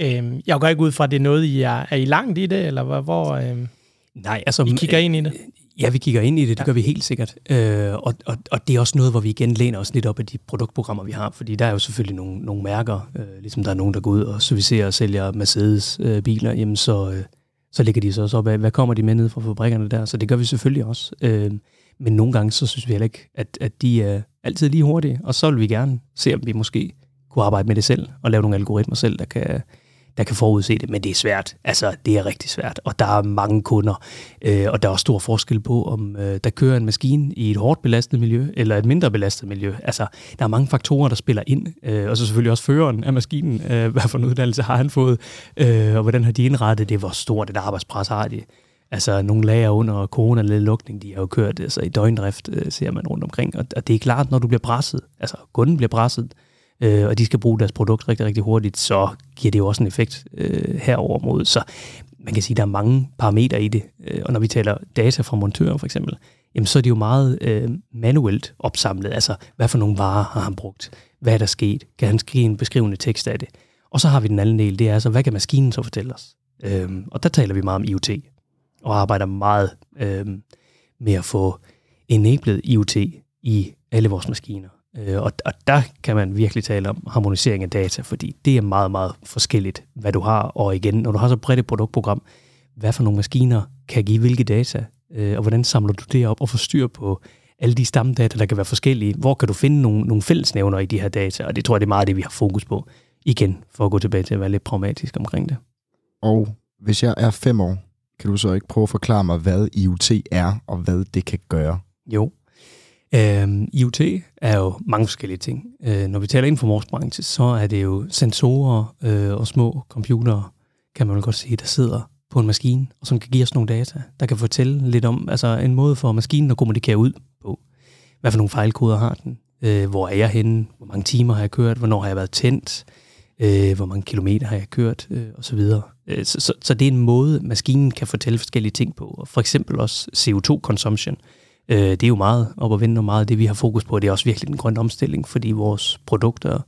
Ja. Øhm, jeg går ikke ud fra, at det er noget, I er, er I langt i det, eller hvor... hvor øhm Nej, altså... I kigger ind i det? Ja, vi kigger ind i det, det ja. gør vi helt sikkert. Øh, og, og, og det er også noget, hvor vi igen læner os lidt op af de produktprogrammer, vi har, fordi der er jo selvfølgelig nogle, nogle mærker, øh, ligesom der er nogen, der går ud og servicerer og sælger Mercedes-biler, øh, jamen så, øh, så ligger de så også op af, hvad kommer de med ned fra fabrikkerne der, så det gør vi selvfølgelig også. Øh, men nogle gange, så synes vi heller ikke, at, at de er altid lige hurtige, og så vil vi gerne se, om vi måske kunne arbejde med det selv, og lave nogle algoritmer selv, der kan, der kan forudse det, men det er svært. Altså, det er rigtig svært, og der er mange kunder, øh, og der er også stor forskel på, om øh, der kører en maskine i et hårdt belastet miljø, eller et mindre belastet miljø. Altså, der er mange faktorer, der spiller ind, øh, og så selvfølgelig også føreren af maskinen, øh, hvad for en uddannelse har han fået, øh, og hvordan har de indrettet det, hvor stort et arbejdspres har de. Altså, nogle lager under corona lukning, de har jo kørt altså, i døgndrift, øh, ser man rundt omkring, og, og det er klart, når du bliver presset, altså kunden bliver presset, øh, og de skal bruge deres produkt rigtig, rigtig hurtigt, så giver det jo også en effekt øh, herover mod. Så man kan sige, at der er mange parametre i det. Øh, og når vi taler data fra montøren for eksempel, jamen, så er det jo meget øh, manuelt opsamlet. Altså, hvad for nogle varer har han brugt? Hvad er der sket? Kan han skrive en beskrivende tekst af det? Og så har vi den anden del, det er altså, hvad kan maskinen så fortælle os? Øhm, og der taler vi meget om IoT, og arbejder meget øh, med at få enablet IoT i alle vores maskiner. Øh, og, og der kan man virkelig tale om harmonisering af data, fordi det er meget, meget forskelligt, hvad du har. Og igen, når du har så bredt et produktprogram, hvad for nogle maskiner kan give hvilke data, øh, og hvordan samler du det op og får styr på alle de stamdata, der kan være forskellige. Hvor kan du finde nogle, nogle fællesnævner i de her data? Og det tror jeg, det er meget det, vi har fokus på. Igen, for at gå tilbage til at være lidt pragmatisk omkring det. Og hvis jeg er fem år, kan du så ikke prøve at forklare mig, hvad IoT er, og hvad det kan gøre? Jo, Øhm, IoT er jo mange forskellige ting. Øh, når vi taler inden for vores branche, så er det jo sensorer øh, og små computere, kan man vel godt sige, der sidder på en maskine, og som kan give os nogle data, der kan fortælle lidt om, altså en måde for maskinen at kommunikere ud på. Hvad for nogle fejlkoder har den? Øh, hvor er jeg henne? Hvor mange timer har jeg kørt? Hvornår har jeg været tændt? Øh, hvor mange kilometer har jeg kørt? Øh, og så videre. Øh, så, så, så det er en måde, maskinen kan fortælle forskellige ting på. Og for eksempel også CO2-consumption. Øh, det er jo meget op og vende, og meget af det, vi har fokus på. Det er også virkelig den grønne omstilling, fordi vores produkter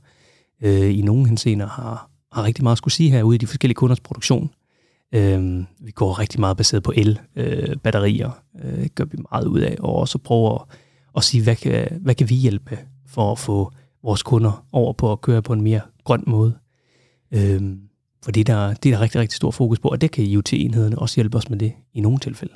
øh, i nogle henseender har, har rigtig meget at skulle sige herude i de forskellige kunders produktion. Øh, vi går rigtig meget baseret på el-batterier, øh, øh, gør vi meget ud af, og også prøver at, at sige, hvad kan, hvad kan vi hjælpe for at få vores kunder over på at køre på en mere grøn måde. Øh, for det, der, det er der rigtig, rigtig stor fokus på, og det kan IoT-enhederne også hjælpe os med det i nogle tilfælde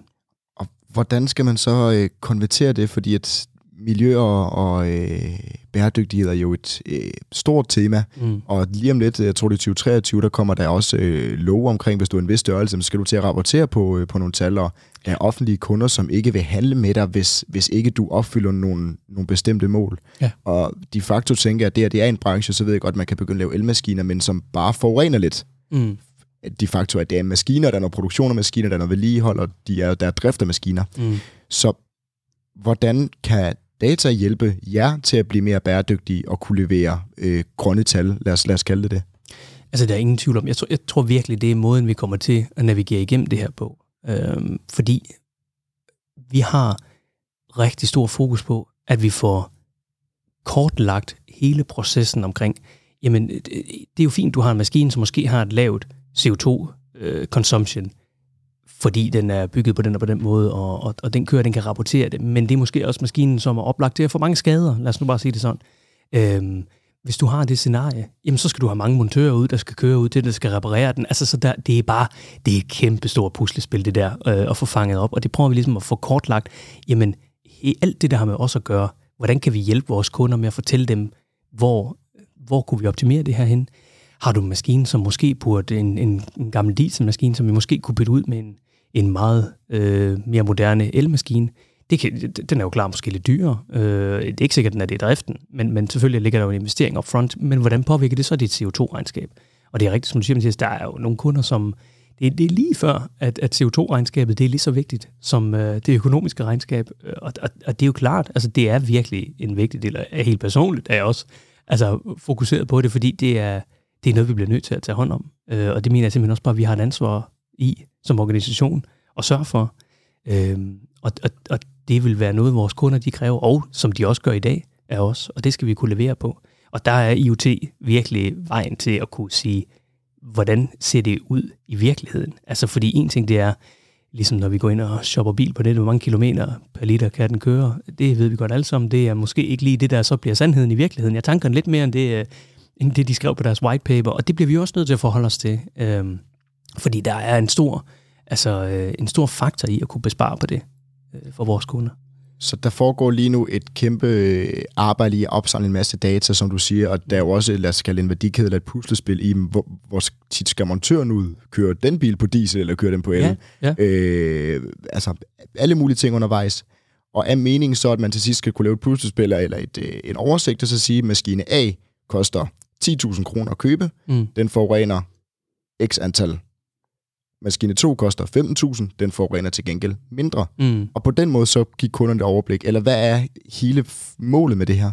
Og hvordan skal man så øh, konvertere det? Fordi at miljø og, og øh, bæredygtighed er jo et øh, stort tema, mm. og lige om lidt, jeg tror det er 2023, der kommer der også øh, lov omkring, hvis du er en vis størrelse, så skal du til at rapportere på, øh, på nogle tal, og der er offentlige kunder, som ikke vil handle med dig, hvis, hvis ikke du opfylder nogle, nogle bestemte mål. Ja. Og de facto tænker jeg, at det, her, det er en branche, så ved jeg godt, at man kan begynde at lave elmaskiner, men som bare forurener lidt. Mm de facto, at det er maskiner, der er noget produktion af maskiner, der er noget vedligehold, og de er, der er drift af maskiner. Mm. Så hvordan kan data hjælpe jer til at blive mere bæredygtige og kunne levere øh, grønne tal? Lad os, lad os kalde det det. Altså, der er ingen tvivl om. Jeg tror, jeg tror virkelig, det er måden, vi kommer til at navigere igennem det her på. Øhm, fordi vi har rigtig stor fokus på, at vi får kortlagt hele processen omkring, jamen, det er jo fint, du har en maskine, som måske har et lavt CO2-consumption. Øh, fordi den er bygget på den og på den måde, og, og, og den kører, den kan rapportere det. Men det er måske også maskinen, som er oplagt til at få mange skader. Lad os nu bare sige det sådan. Øhm, hvis du har det scenarie, jamen så skal du have mange montører ud, der skal køre ud til, der skal reparere den. Altså, så der, det er bare, det er et kæmpe stort puslespil, det der, øh, at få fanget op. Og det prøver vi ligesom at få kortlagt. Jamen, alt det, der har med os at gøre, hvordan kan vi hjælpe vores kunder med at fortælle dem, hvor, hvor kunne vi optimere det her hen? Har du en maskine, som måske burde, en, en, en gammel dieselmaskine, som vi måske kunne bytte ud med en, en meget øh, mere moderne elmaskine, det kan, den er jo klar måske lidt dyrere. Øh, det er ikke sikkert, at den er det i driften, men, men selvfølgelig ligger der jo en investering up front. Men hvordan påvirker det så dit CO2-regnskab? Og det er rigtigt, som du siger, Mathias, der er jo nogle kunder, som... Det, det er lige før, at, at CO2-regnskabet det er lige så vigtigt som øh, det økonomiske regnskab. Og, og, og det er jo klart, altså det er virkelig en vigtig del af helt personligt, er jeg også altså, fokuseret på det, fordi det er, det er noget, vi bliver nødt til at tage hånd om. Øh, og det mener jeg simpelthen også bare, at vi har et ansvar i som organisation at sørge for. Øh, og, og, og det vil være noget, vores kunder de kræver, og som de også gør i dag af os, og det skal vi kunne levere på. Og der er IoT virkelig vejen til at kunne sige, hvordan ser det ud i virkeligheden? Altså fordi en ting det er, ligesom når vi går ind og shopper bil på det, hvor mange kilometer per liter kan den køre, det ved vi godt alle sammen, det er måske ikke lige det, der så bliver sandheden i virkeligheden. Jeg tanker lidt mere end det, øh, end det, de skrev på deres white paper, og det bliver vi også nødt til at forholde os til, øhm, fordi der er en stor, altså, øh, en stor faktor i at kunne bespare på det øh, for vores kunder. Så der foregår lige nu et kæmpe øh, arbejde i at opsamle en masse data, som du siger, og der er jo også, lad os kalde en værdikæde eller et puslespil i, hvor, hvor tit skal montøren ud? Køre den bil på diesel, eller køre den på el? Ja, ja. Øh, altså, alle mulige ting undervejs. Og er meningen så, at man til sidst skal kunne lave et puslespil eller et, øh, en oversigt, og så sige, at maskine A koster 10.000 kroner at købe, Mm. den forurener x antal. Maskine 2 koster 15.000, den forurener til gengæld mindre. Mm. Og på den måde så giver kunderne et overblik. Eller hvad er hele målet med det her?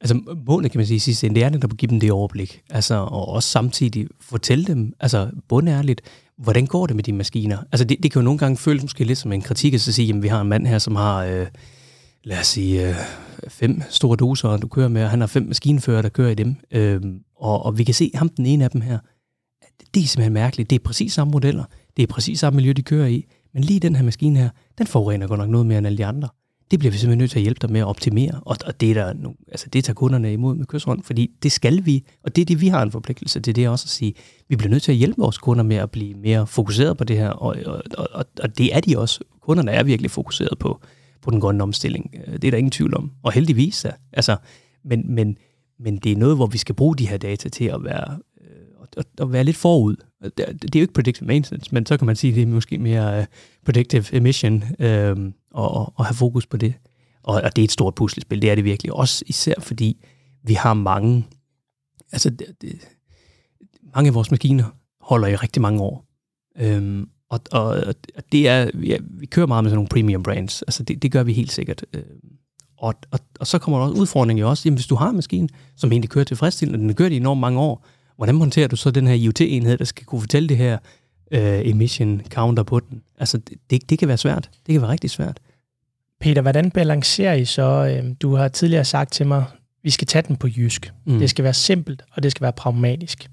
Altså målet, kan man sige, i sidste ende, det er netop at give dem det overblik. Altså, og også samtidig fortælle dem, altså bundærligt, hvordan går det med de maskiner? Altså det, det kan jo nogle gange føles måske lidt som en kritik, at så sige, jamen vi har en mand her, som har, øh, lad os sige, øh, fem store doser, du kører med, og han har fem maskinfører, der kører i dem. Øh, og, og vi kan se ham, den ene af dem her, det er simpelthen mærkeligt. Det er præcis samme modeller. Det er præcis samme miljø, de kører i. Men lige den her maskine her, den forurener godt nok noget mere end alle de andre. Det bliver vi simpelthen nødt til at hjælpe dig med at optimere, og, og det, er der, nu, altså det tager kunderne imod med kysshånd, fordi det skal vi, og det er det, vi har en forpligtelse til, det er også at sige, vi bliver nødt til at hjælpe vores kunder med at blive mere fokuseret på det her, og, og, og, og det er de også. Kunderne er virkelig fokuseret på, på den grønne omstilling. Øh, det er der ingen tvivl om, og heldigvis Ja. Altså, men, men, men det er noget, hvor vi skal bruge de her data til at være, at, at være lidt forud. Det, er- det er jo ikke predictive maintenance, men så kan man sige, at det er måske mere uh, predictive emission, øh, og, og, og have fokus på det. Og, og det er et stort puslespil, det er det virkelig. Også især fordi vi har mange, altså det, det, mange af vores maskiner holder i rigtig mange år. Øhm, og, og, og det er, ja, vi kører meget med sådan nogle premium brands, altså det, det gør vi helt sikkert. Øhm, og, og, og så kommer der også udfordringen jo også, jamen hvis du har en maskine, som egentlig kører tilfredsstillende, og den har kørt i enormt mange år, hvordan monterer du så den her IoT-enhed, der skal kunne fortælle det her øh, emission counter på den? Altså det, det, kan være svært. Det kan være rigtig svært. Peter, hvordan balancerer I så? øh, Du har tidligere sagt til mig, vi skal tage den på jysk. Mm. Det skal være simpelt, og det skal være pragmatisk.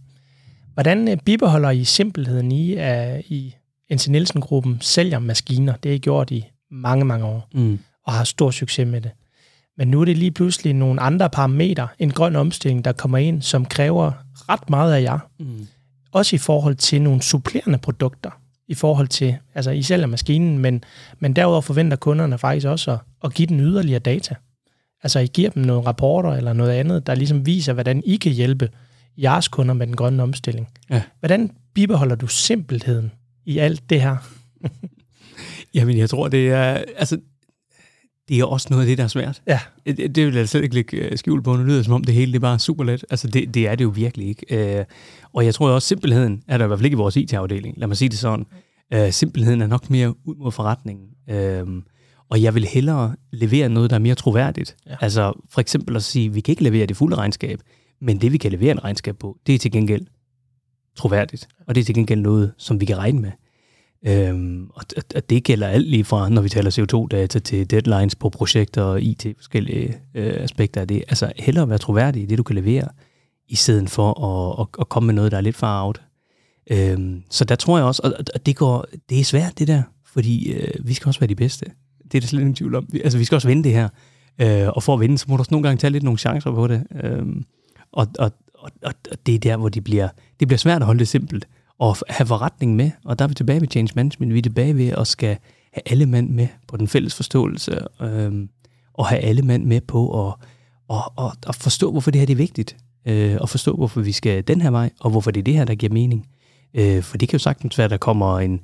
Hvordan øh, bibeholder I simpelheden i, at I NC Nielsen-gruppen sælger maskiner? Det har I gjort i mange, mange år, Mm. og har stor succes med det. Men nu er det lige pludselig nogle andre parametre, en grøn omstilling, der kommer ind, som kræver ret meget af jer. Mm. Også i forhold til nogle supplerende produkter. I forhold til, altså I sælger maskinen, men, men derudover forventer kunderne faktisk også at, at give den yderligere data. Altså I giver dem nogle rapporter eller noget andet, der ligesom viser, hvordan I kan hjælpe jeres kunder med den grønne omstilling. Ja. Hvordan bibeholder du simpelheden i alt det her? Jamen, jeg tror, det er... Altså, det er også noget af det, der er svært. Ja. Det, det vil jeg slet ikke lægge øh, skjul på. Nu lyder det, som om det hele det er bare super let. Altså, det, det er det jo virkelig ikke. Øh, og jeg tror også, simpelheden er der i hvert fald ikke i vores IT-afdeling. Lad mig sige det sådan. Øh, simpelheden er nok mere ud mod forretningen. Øh, og jeg vil hellere levere noget, der er mere troværdigt. Ja. Altså, for eksempel at sige, vi kan ikke levere det fulde regnskab, men det, vi kan levere en regnskab på, det er til gengæld troværdigt. Og det er til gengæld noget, som vi kan regne med. Øhm, og, og- det gælder alt lige fra, når vi taler CO2-data til deadlines på projekter og IT, forskellige øh, aspekter af det. Altså hellere være troværdig i det, du kan levere, i stedet for at, at, at komme med noget, der er lidt far out. Øhm, så der tror jeg også, og, og det, går, det er svært det der, fordi øh, vi skal også være de bedste. Det er der slet ingen tvivl om. Altså, vi skal også vinde det her. Øh, og for at vinde, så må du også nogle gange tage lidt nogle chancer på det. Øh, og, og, og, og det er der, hvor det bliver, det bliver svært at holde det simpelt at have forretning med, og der er vi tilbage ved change management. Vi er tilbage ved at skal have alle mand med på den fælles forståelse, øh, og have alle mand med på at, og, og, og forstå, hvorfor det her det er vigtigt. Øh, og forstå, hvorfor vi skal den her vej, og hvorfor det er det her, der giver mening. Øh, for det kan jo sagtens være, at der kommer en,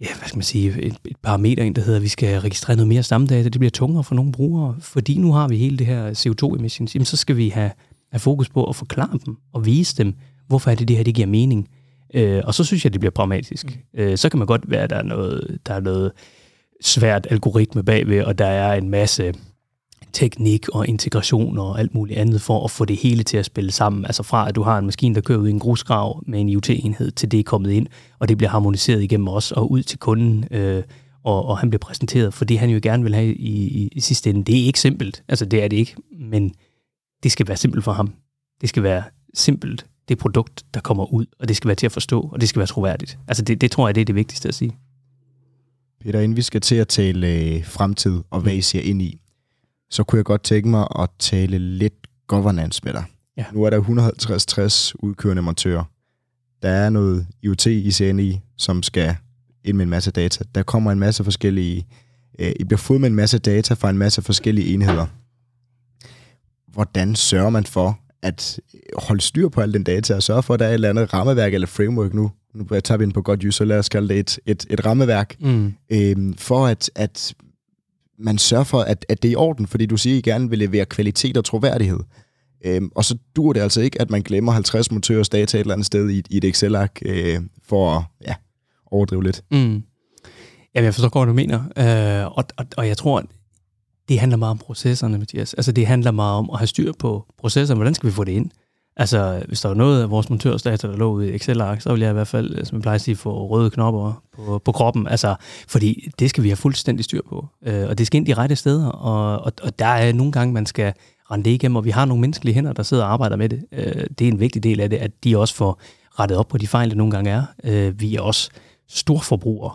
ja, hvad skal man sige, et, et parameter ind, der hedder, at vi skal registrere noget mere stamdata. Det bliver tungere for nogle brugere, fordi nu har vi hele det her CO2-emissions. Jamen, så skal vi have, have fokus på at forklare dem og vise dem, hvorfor er det det her, det giver mening. Øh, og så synes jeg, det bliver pragmatisk. Mm. Øh, så kan man godt være, at der er noget, der er noget svært algoritme bagved, og der er en masse teknik og integration og alt muligt andet for at få det hele til at spille sammen. Altså fra at du har en maskine, der kører ud i en grusgrav med en IoT-enhed, til det er kommet ind, og det bliver harmoniseret igennem os og ud til kunden, øh, og, og han bliver præsenteret for det, han jo gerne vil have i, i, i sidste ende. Det er ikke simpelt, altså det er det ikke, men det skal være simpelt for ham. Det skal være simpelt, det produkt, der kommer ud, og det skal være til at forstå, og det skal være troværdigt. Altså det, det tror jeg, det er det vigtigste at sige. Peter, inden vi skal til at tale øh, fremtid og hvad I ser ind i, så kunne jeg godt tænke mig at tale lidt governance med dig. Ja. Nu er der 150-60 udkørende montører. Der er noget IoT i CNI, som skal ind med en masse data. Der kommer en masse forskellige... Øh, I bliver fået med en masse data fra en masse forskellige enheder. Hvordan sørger man for at holde styr på al den data, og sørge for, at der er et eller andet rammeværk eller framework nu, nu tager vi ind på godt user, lad os kalde det et, et, et rammeværk, mm. øhm, for at, at man sørger for, at, at det er i orden, fordi du siger, at I gerne vil levere kvalitet og troværdighed. Øhm, og så dur det altså ikke, at man glemmer 50 montørers data et eller andet sted i, i et Excel-ark, øh, for at ja, overdrive lidt. Mm. Jamen, jeg forstår godt, hvad du mener. Øh, og, og, og jeg tror, det handler meget om processerne, Mathias. Altså, det handler meget om at have styr på processerne. Hvordan skal vi få det ind? Altså, hvis der er noget af vores montørsdata, der lå ude i Excel-ark, så vil jeg i hvert fald, som jeg plejer at sige, få røde knopper på, på kroppen. Altså, fordi det skal vi have fuldstændig styr på. Øh, og det skal ind de rette steder, og, og, og der er nogle gange, man skal rende det igennem, og vi har nogle menneskelige hænder, der sidder og arbejder med det. Øh, det er en vigtig del af det, at de også får rettet op på de fejl, der nogle gange er. Øh, vi er også storforbrugere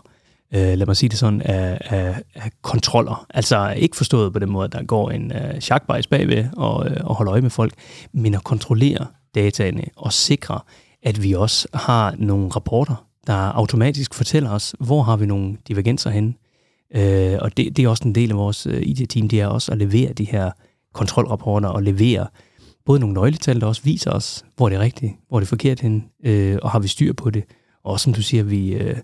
øh, lad mig sige det sådan, af, af, af kontroller. Altså ikke forstået på den måde, at der går en øh, chakbajs bagved og, øh, og holder øje med folk, men at kontrollere dataene og sikre, at vi også har nogle rapporter, der automatisk fortæller os, hvor har vi nogle divergenser henne. Øh, og det, det er også en del af vores øh, IT-team, det er også at levere de her kontrolrapporter og levere både nogle nøgletal, der også viser os, hvor det er rigtigt, hvor det er forkert hen, øh, og har vi styr på det. Og som du siger, vi, øh,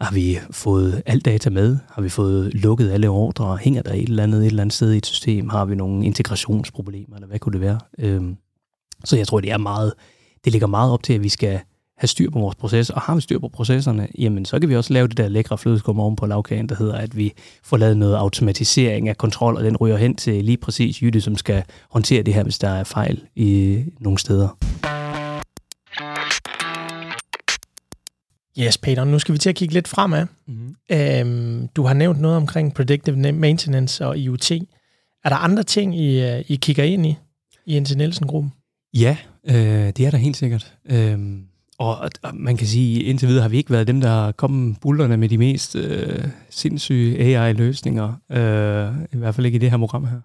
har vi fået alt data med? Har vi fået lukket alle ordre? Hænger der et eller andet et eller andet sted i et system? Har vi nogle integrationsproblemer, eller hvad kunne det være? Øhm, så jeg tror, det er meget, det ligger meget op til, at vi skal have styr på vores proces, og har vi styr på processerne, jamen så kan vi også lave det der lækre flødeskum oven på lavkagen, der hedder, at vi får lavet noget automatisering af kontrol, og den ryger hen til lige præcis Jytte, som skal håndtere det her, hvis der er fejl i nogle steder. Yes, Peter, nu skal vi til at kigge lidt fremad. Mm-hmm. Øhm, du har nævnt noget omkring predictive maintenance og IoT. Er der andre ting, I, øh, I kigger ind i, i NT Nielsen-gruppen? Ja, øh, det er der helt sikkert. Øhm, og, og man kan sige, indtil videre har vi ikke været dem, der har kommet bullerne med de mest øh, sindssyge AI-løsninger. Øh, I hvert fald ikke i det her program her.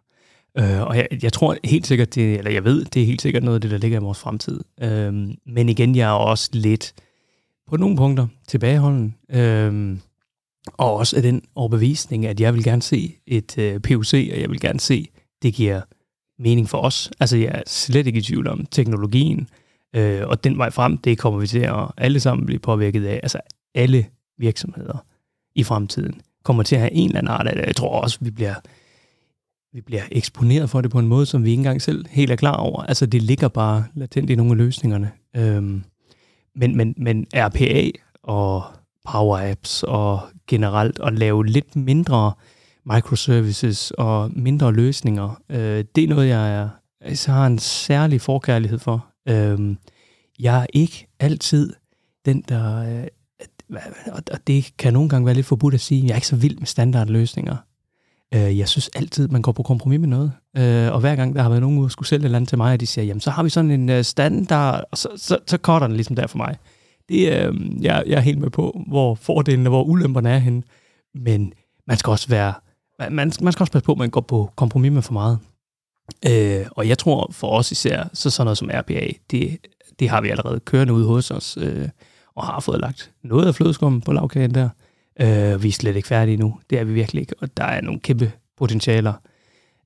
Øh, og jeg, jeg tror helt sikkert, det, eller jeg ved, det er helt sikkert noget af det, der ligger i vores fremtid. Øh, men igen, jeg er også lidt på nogle punkter tilbageholden. øh, og også af den overbevisning, at jeg vil gerne se et øh, PUC, og jeg vil gerne se, det giver mening for os. Altså jeg er slet ikke i tvivl om teknologien, øh, og den vej frem, det kommer vi til at alle sammen blive påvirket af. Altså alle virksomheder i fremtiden kommer til at have en eller anden art af det. Jeg tror også, vi bliver, vi bliver eksponeret for det på en måde, som vi ikke engang selv helt er klar over. Altså det ligger bare latent i nogle af løsningerne. Øhm, men, men, men RPA og Power Apps og generelt at lave lidt mindre microservices og mindre løsninger, øh, det er noget, jeg, er, jeg har en særlig forkærlighed for. Øh, jeg er ikke altid den, der... Øh, og det kan nogle gange være lidt forbudt at sige, jeg er ikke så vild med standardløsninger. Øh, jeg synes altid, man går på kompromis med noget. Øh, og hver gang der har været nogen, der skulle sælge et eller andet til mig, og de siger, jamen så har vi sådan en øh, standard, og så, så, så korter den ligesom der for mig. det, øh, jeg, jeg er helt med på, hvor fordelene og hvor ulemperne er henne. Men man skal også være, man, man skal også passe på, at man går på kompromis med for meget. Øh, og jeg tror for os især, så sådan noget som RPA, det, det har vi allerede kørende ude hos os, øh, og har fået lagt noget af flødeskummen på lavkagen der. Øh, vi er slet ikke færdige nu. Det er vi virkelig ikke, og der er nogle kæmpe potentialer.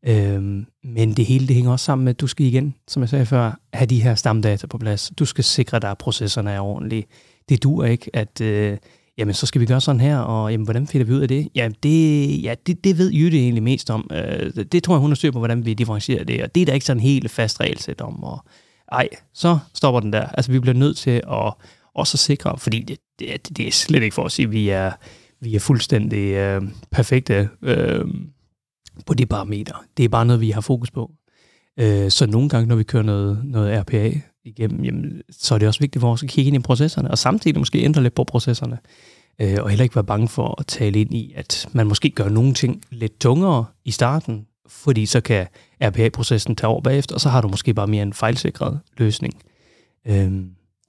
Øh, men det hele det hænger også sammen med, at du skal igen, som jeg sagde før, have de her stamdata på plads. Du skal sikre dig, at processerne er ordentlige. Det dur ikke, at øh, jamen, så skal vi gøre sådan her, og jamen, hvordan finder vi ud af det? Ja, det, ja, det, det ved Jytte egentlig mest om. Øh, det tror jeg, hun har styr på, hvordan vi differentierer det, og det er der ikke sådan helt fast regelsæt om. Og, ej, så stopper den der. Altså, vi bliver nødt til at også at sikre, fordi det, det, det er slet ikke for at sige, at vi er, vi er fuldstændig øh, perfekte øh, på de parameter. Det er bare noget, vi har fokus på. Øh, så nogle gange, når vi kører noget, noget RPA igennem, jamen, så er det også vigtigt for os at kigge ind i processerne, og samtidig måske ændre lidt på processerne. Øh, og heller ikke være bange for at tale ind i, at man måske gør nogle ting lidt tungere i starten, fordi så kan RPA-processen tage over bagefter, og så har du måske bare mere en fejlsikret løsning. Øh,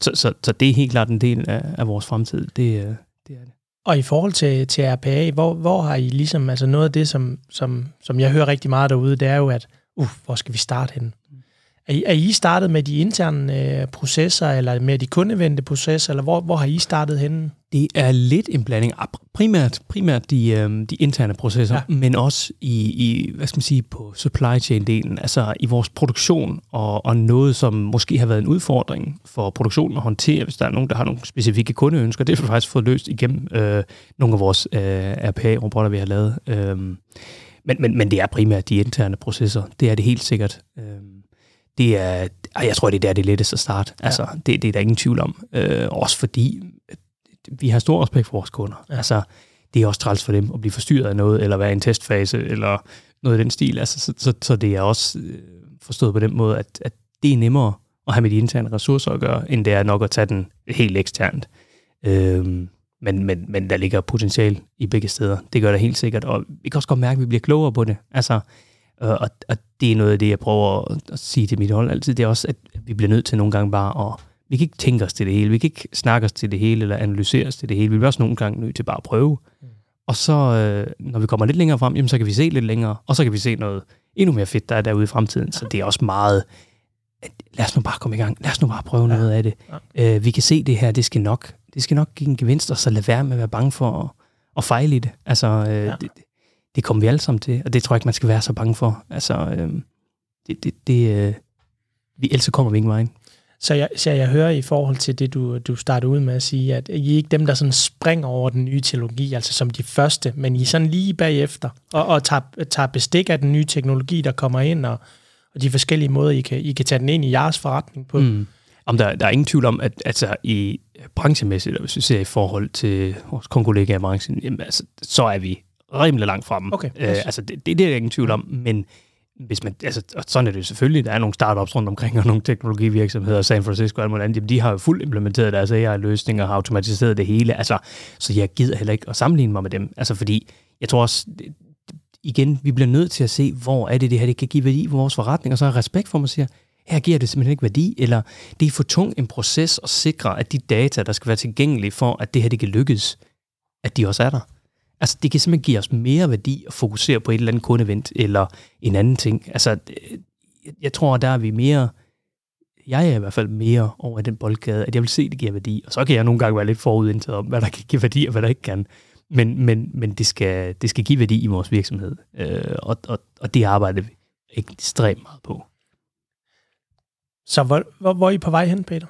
så, så, så det er helt klart en del af, af vores fremtid. Det, øh, det er det. Og i forhold til, til RPA, hvor, hvor har I ligesom, altså noget af det, som, som, som jeg hører rigtig meget derude, det er jo, at, uh, hvor skal vi starte hen? Er I, er I startet med de interne øh, processer, eller med de kundevendte processer, eller hvor, hvor har I startet henne? Det er lidt en blanding. Primært, primært de, øh, de interne processer, ja. men også i, i, hvad skal man sige, på supply chain-delen, altså i vores produktion, og, og noget, som måske har været en udfordring for produktionen at håndtere, hvis der er nogen, der har nogle specifikke kundeønsker. Det har vi faktisk fået løst igennem øh, nogle af vores øh, RPA-robotter, vi har lavet. Øh, men, men, men det er primært de interne processer. Det er det helt sikkert. Øh, det er, jeg tror, det er der, det er lettest at starte. Ja. Altså, det, det er der ingen tvivl om. Øh, også fordi, vi har stor respekt for vores kunder. Ja. Altså, det er også træls for dem at blive forstyrret af noget, eller være i en testfase, eller noget i den stil. Altså, så, så, så det er også øh, forstået på den måde, at, at det er nemmere at have med de interne ressourcer at gøre, end det er nok at tage den helt eksternt. Øhm, men, men, men der ligger potentiale i begge steder. Det gør det helt sikkert, og vi kan også godt mærke, at vi bliver klogere på det. Altså, og, og det er noget af det, jeg prøver at, at sige til mit hold altid. Det er også, at vi bliver nødt til nogle gange bare at... Vi kan ikke tænke os til det hele. Vi kan ikke snakke os til det hele, eller analysere os til det hele. Vi bliver også nogle gange nødt til bare at prøve. Mm. Og så, øh, når vi kommer lidt længere frem, jamen, så kan vi se lidt længere, og så kan vi se noget endnu mere fedt, der er derude i fremtiden. Så det er også meget... Lad os nu bare komme i gang. Lad os nu bare prøve ja. noget af det. Ja. Øh, vi kan se det her, det skal nok, det skal nok give en gevinst, og så lade være med at være bange for at, at fejle i det. Altså, øh, ja. det, det kommer vi alle sammen til, og det tror jeg ikke, man skal være så bange for. Altså, øh, det, det, det, øh, vi, ellers kommer vi ingen vej. Så jeg, så jeg hører i forhold til det, du, du startede ud med at sige, at I er ikke dem, der sådan springer over den nye teknologi, altså som de første, men I er sådan lige bagefter, og, og tager, tager bestik af den nye teknologi, der kommer ind, og, og de forskellige måder, I kan, I kan tage den ind i jeres forretning på. Mm. Om der, der er ingen tvivl om, at altså, i branchemæssigt, hvis vi ser i forhold til vores konkollegaer i branchen, jamen, altså, så er vi rimelig langt fremme. Okay, øh, altså, det, det, det er der ingen tvivl om, men hvis man, altså, og sådan er det selvfølgelig, der er nogle startups rundt omkring, og nogle teknologivirksomheder, San Francisco og alt muligt de har jo fuldt implementeret deres AI-løsninger og har automatiseret det hele, altså, så jeg gider heller ikke at sammenligne mig med dem, altså fordi, jeg tror også, igen, vi bliver nødt til at se, hvor er det, det her det kan give værdi for vores forretning, og så har respekt for mig siger, her giver det simpelthen ikke værdi, eller det er for tung en proces at sikre, at de data, der skal være tilgængelige for, at det her det kan lykkes, at de også er der. Altså, det kan simpelthen give os mere værdi at fokusere på et eller andet kundeevent eller en anden ting. Altså, jeg tror, der er vi mere... Jeg er i hvert fald mere over den boldgade, at jeg vil se, at det giver værdi. Og så kan jeg nogle gange være lidt forudindtaget om, hvad der kan give værdi og hvad der ikke kan. Men, men, men det, skal, det skal give værdi i vores virksomhed. Øh, og, og, og det arbejder vi ekstremt meget på. Så hvor, hvor, hvor er I på vej hen, Peter?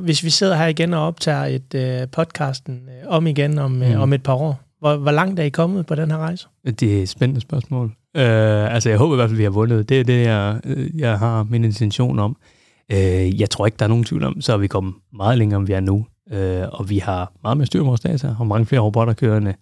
Hvis vi sidder her igen og optager et uh, podcasten uh, om igen om, uh, mm. om et par år, hvor, hvor langt er I kommet på den her rejse? Det er et spændende spørgsmål. Uh, altså, jeg håber i hvert fald, at vi har vundet. Det er det, jeg, øh, jeg har min intention om. Uh, jeg tror ikke, der er nogen tvivl om, så er vi kommet meget længere, end vi er nu. Uh, og vi har meget mere styr på vores data, og mange flere robotter kørende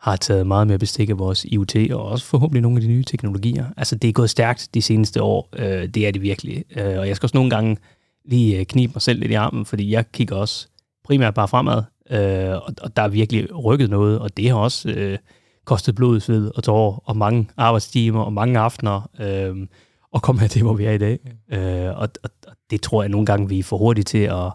har taget meget mere bestik af vores IoT, og også forhåbentlig nogle af de nye teknologier. Altså, det er gået stærkt de seneste år. Uh, det er det virkelig. Uh, og jeg skal også nogle gange lige knibe mig selv lidt i armen, fordi jeg kigger også primært bare fremad. Øh, og, og der er virkelig rykket noget, og det har også øh, kostet blod, sved og tårer, og mange arbejdstimer og mange aftener, øh, og komme her til, hvor vi er i dag. Øh, og, og, og det tror jeg nogle gange, vi er for hurtige til at,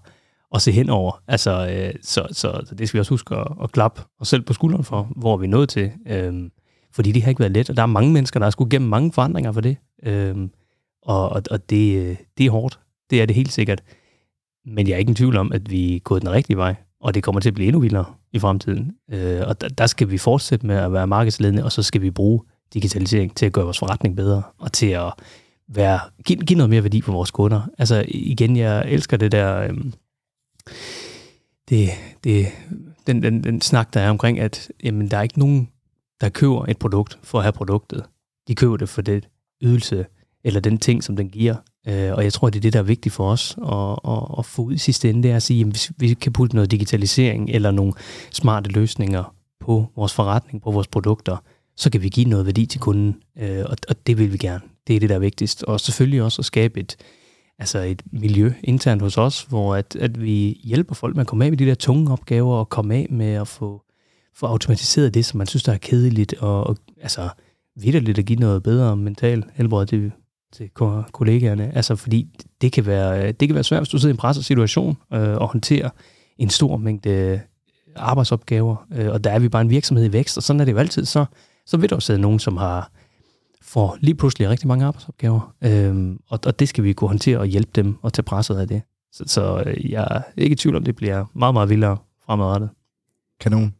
at se henover. Altså, øh, så, så, så det skal vi også huske at, at klappe os selv på skulderen for, hvor vi er nået til. Øh, fordi det har ikke været let, og der er mange mennesker, der har skulle gennem mange forandringer for det. Øh, og og, og det, øh, det er hårdt. Det er det helt sikkert. Men jeg er ikke i tvivl om, at vi er gået den rigtige vej, og det kommer til at blive endnu vildere i fremtiden. Øh, og der, der skal vi fortsætte med at være markedsledende, og så skal vi bruge digitalisering til at gøre vores forretning bedre, og til at være, give, give noget mere værdi for vores kunder. Altså igen, jeg elsker det der, Øh, det, det, den, den, den snak, der er omkring, at jamen, der er ikke nogen, der køber et produkt for at have produktet. De køber det for det ydelse, eller den ting, som den giver. Øh, og jeg tror, det er det, der er vigtigt for os at, at, at få ud i sidste ende, det er at sige, at hvis vi kan putte noget digitalisering eller nogle smarte løsninger på vores forretning, på vores produkter, så kan vi give noget værdi til kunden, øh, og, og det vil vi gerne. Det er det, der er vigtigst. Og selvfølgelig også at skabe et, altså et miljø internt hos os, hvor at, at vi hjælper folk med at komme af med de der tunge opgaver, og komme af med at få, få automatiseret det, som man synes, der er kedeligt, og, og altså vidderligt at give noget bedre mental helbred til, til kollegaerne. Altså fordi det kan være, øh, det kan være svært, hvis du sidder i en presset situation øh, og håndterer en stor mængde øh, arbejdsopgaver, øh, og der er vi bare en virksomhed i vækst, og sådan er det jo altid. Så, så vil der jo sidde nogen, som har får lige pludselig rigtig mange arbejdsopgaver, øh, og, og det skal vi kunne håndtere og hjælpe dem og tage presset af det. Så, så øh, jeg er ikke i tvivl om, det bliver meget, meget vildere fremadrettet. Kanon.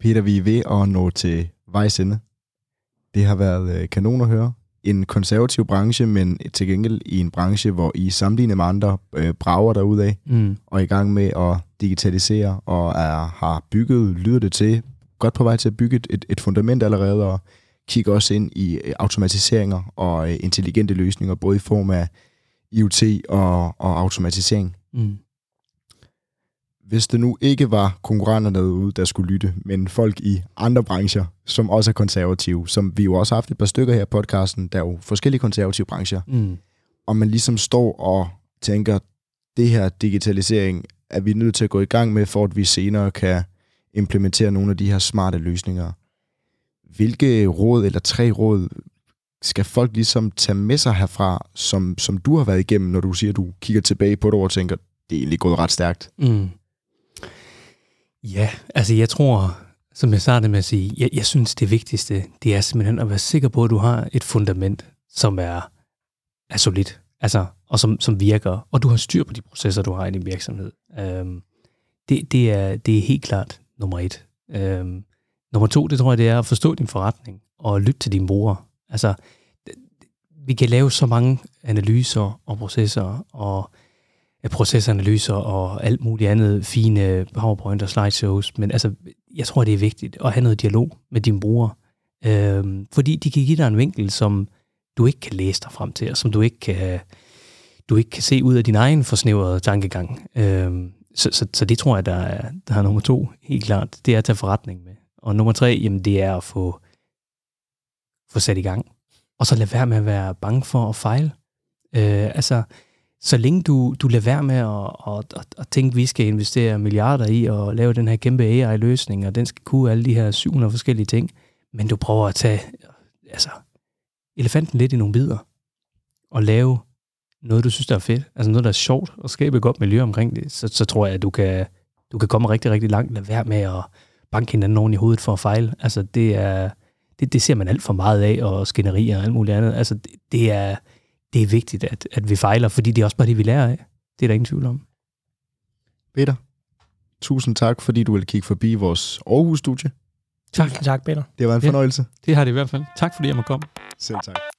Peter, vi er ved at nå til vejs ende. Det har været kanon at høre. En konservativ branche, men til gengæld i en branche, hvor I sammenligner med andre øh, brager af, mm. og er i gang med at digitalisere, og er, har bygget, lyder det til, godt på vej til at bygge et, et fundament allerede, og kigger også ind i øh, automatiseringer og øh, intelligente løsninger, både i form af IoT og, og automatisering. Mm. Hvis det nu ikke var konkurrenterne derude, der skulle lytte, men folk i andre brancher, som også er konservative, som vi jo også har haft et par stykker her i podcasten, der er jo forskellige konservative brancher, mm. og man ligesom står og tænker, det her digitalisering er vi nødt til at gå i gang med, for at vi senere kan implementere nogle af de her smarte løsninger. Hvilke råd eller tre råd skal folk ligesom tage med sig herfra, som, som du har været igennem, når du siger, at du kigger tilbage på det og tænker, det er egentlig gået ret stærkt? Mm. Ja, altså jeg tror, som jeg startede med at sige, jeg, jeg synes det vigtigste, det er simpelthen at være sikker på, at du har et fundament, som er, er solidt, altså, og som, som virker, og du har styr på de processer, du har i din virksomhed. Øhm, det, det, er, det er helt klart nummer et. Øhm, nummer to, det tror jeg, det er at forstå din forretning og lytte til dine brugere. Altså, vi kan lave så mange analyser og processer og procesanalyser og alt muligt andet fine PowerPoint og slideshows, men altså, jeg tror, det er vigtigt at have noget dialog med dine brugere, øh, fordi de kan give dig en vinkel, som du ikke kan læse dig frem til, og som du ikke kan, du ikke kan se ud af din egen forsnævrede tankegang. Øh, så, så, så det tror jeg, der er, der er nummer to, helt klart. Det er at tage forretning med. Og nummer tre, jamen det er at få, få sat i gang. Og så lad være med at være bange for at fejle. Øh, altså, så længe du, du lader være med at, at, at, at tænke, at vi skal investere milliarder i at lave den her kæmpe AI-løsning, og den skal kunne alle de her 700 forskellige ting, men du prøver at tage altså, elefanten lidt i nogle bidder, og lave noget, du synes, der er fedt, altså noget, der er sjovt, og skabe et godt miljø omkring det, så, så tror jeg, at du kan, du kan komme rigtig, rigtig langt. Lad være med at banke hinanden oven i hovedet for at fejle. Altså, det er, det, det ser man alt for meget af, og skænderier og alt muligt andet. Altså, det, det er, det er vigtigt, at, at vi fejler, fordi det er også bare det, vi lærer af. Det er der ingen tvivl om. Peter, tusind tak, fordi du ville kigge forbi vores Aarhus-studie. Tak. tak, Peter. Det var en fornøjelse. Ja, det har det i hvert fald. Tak, fordi jeg må komme. Selv tak.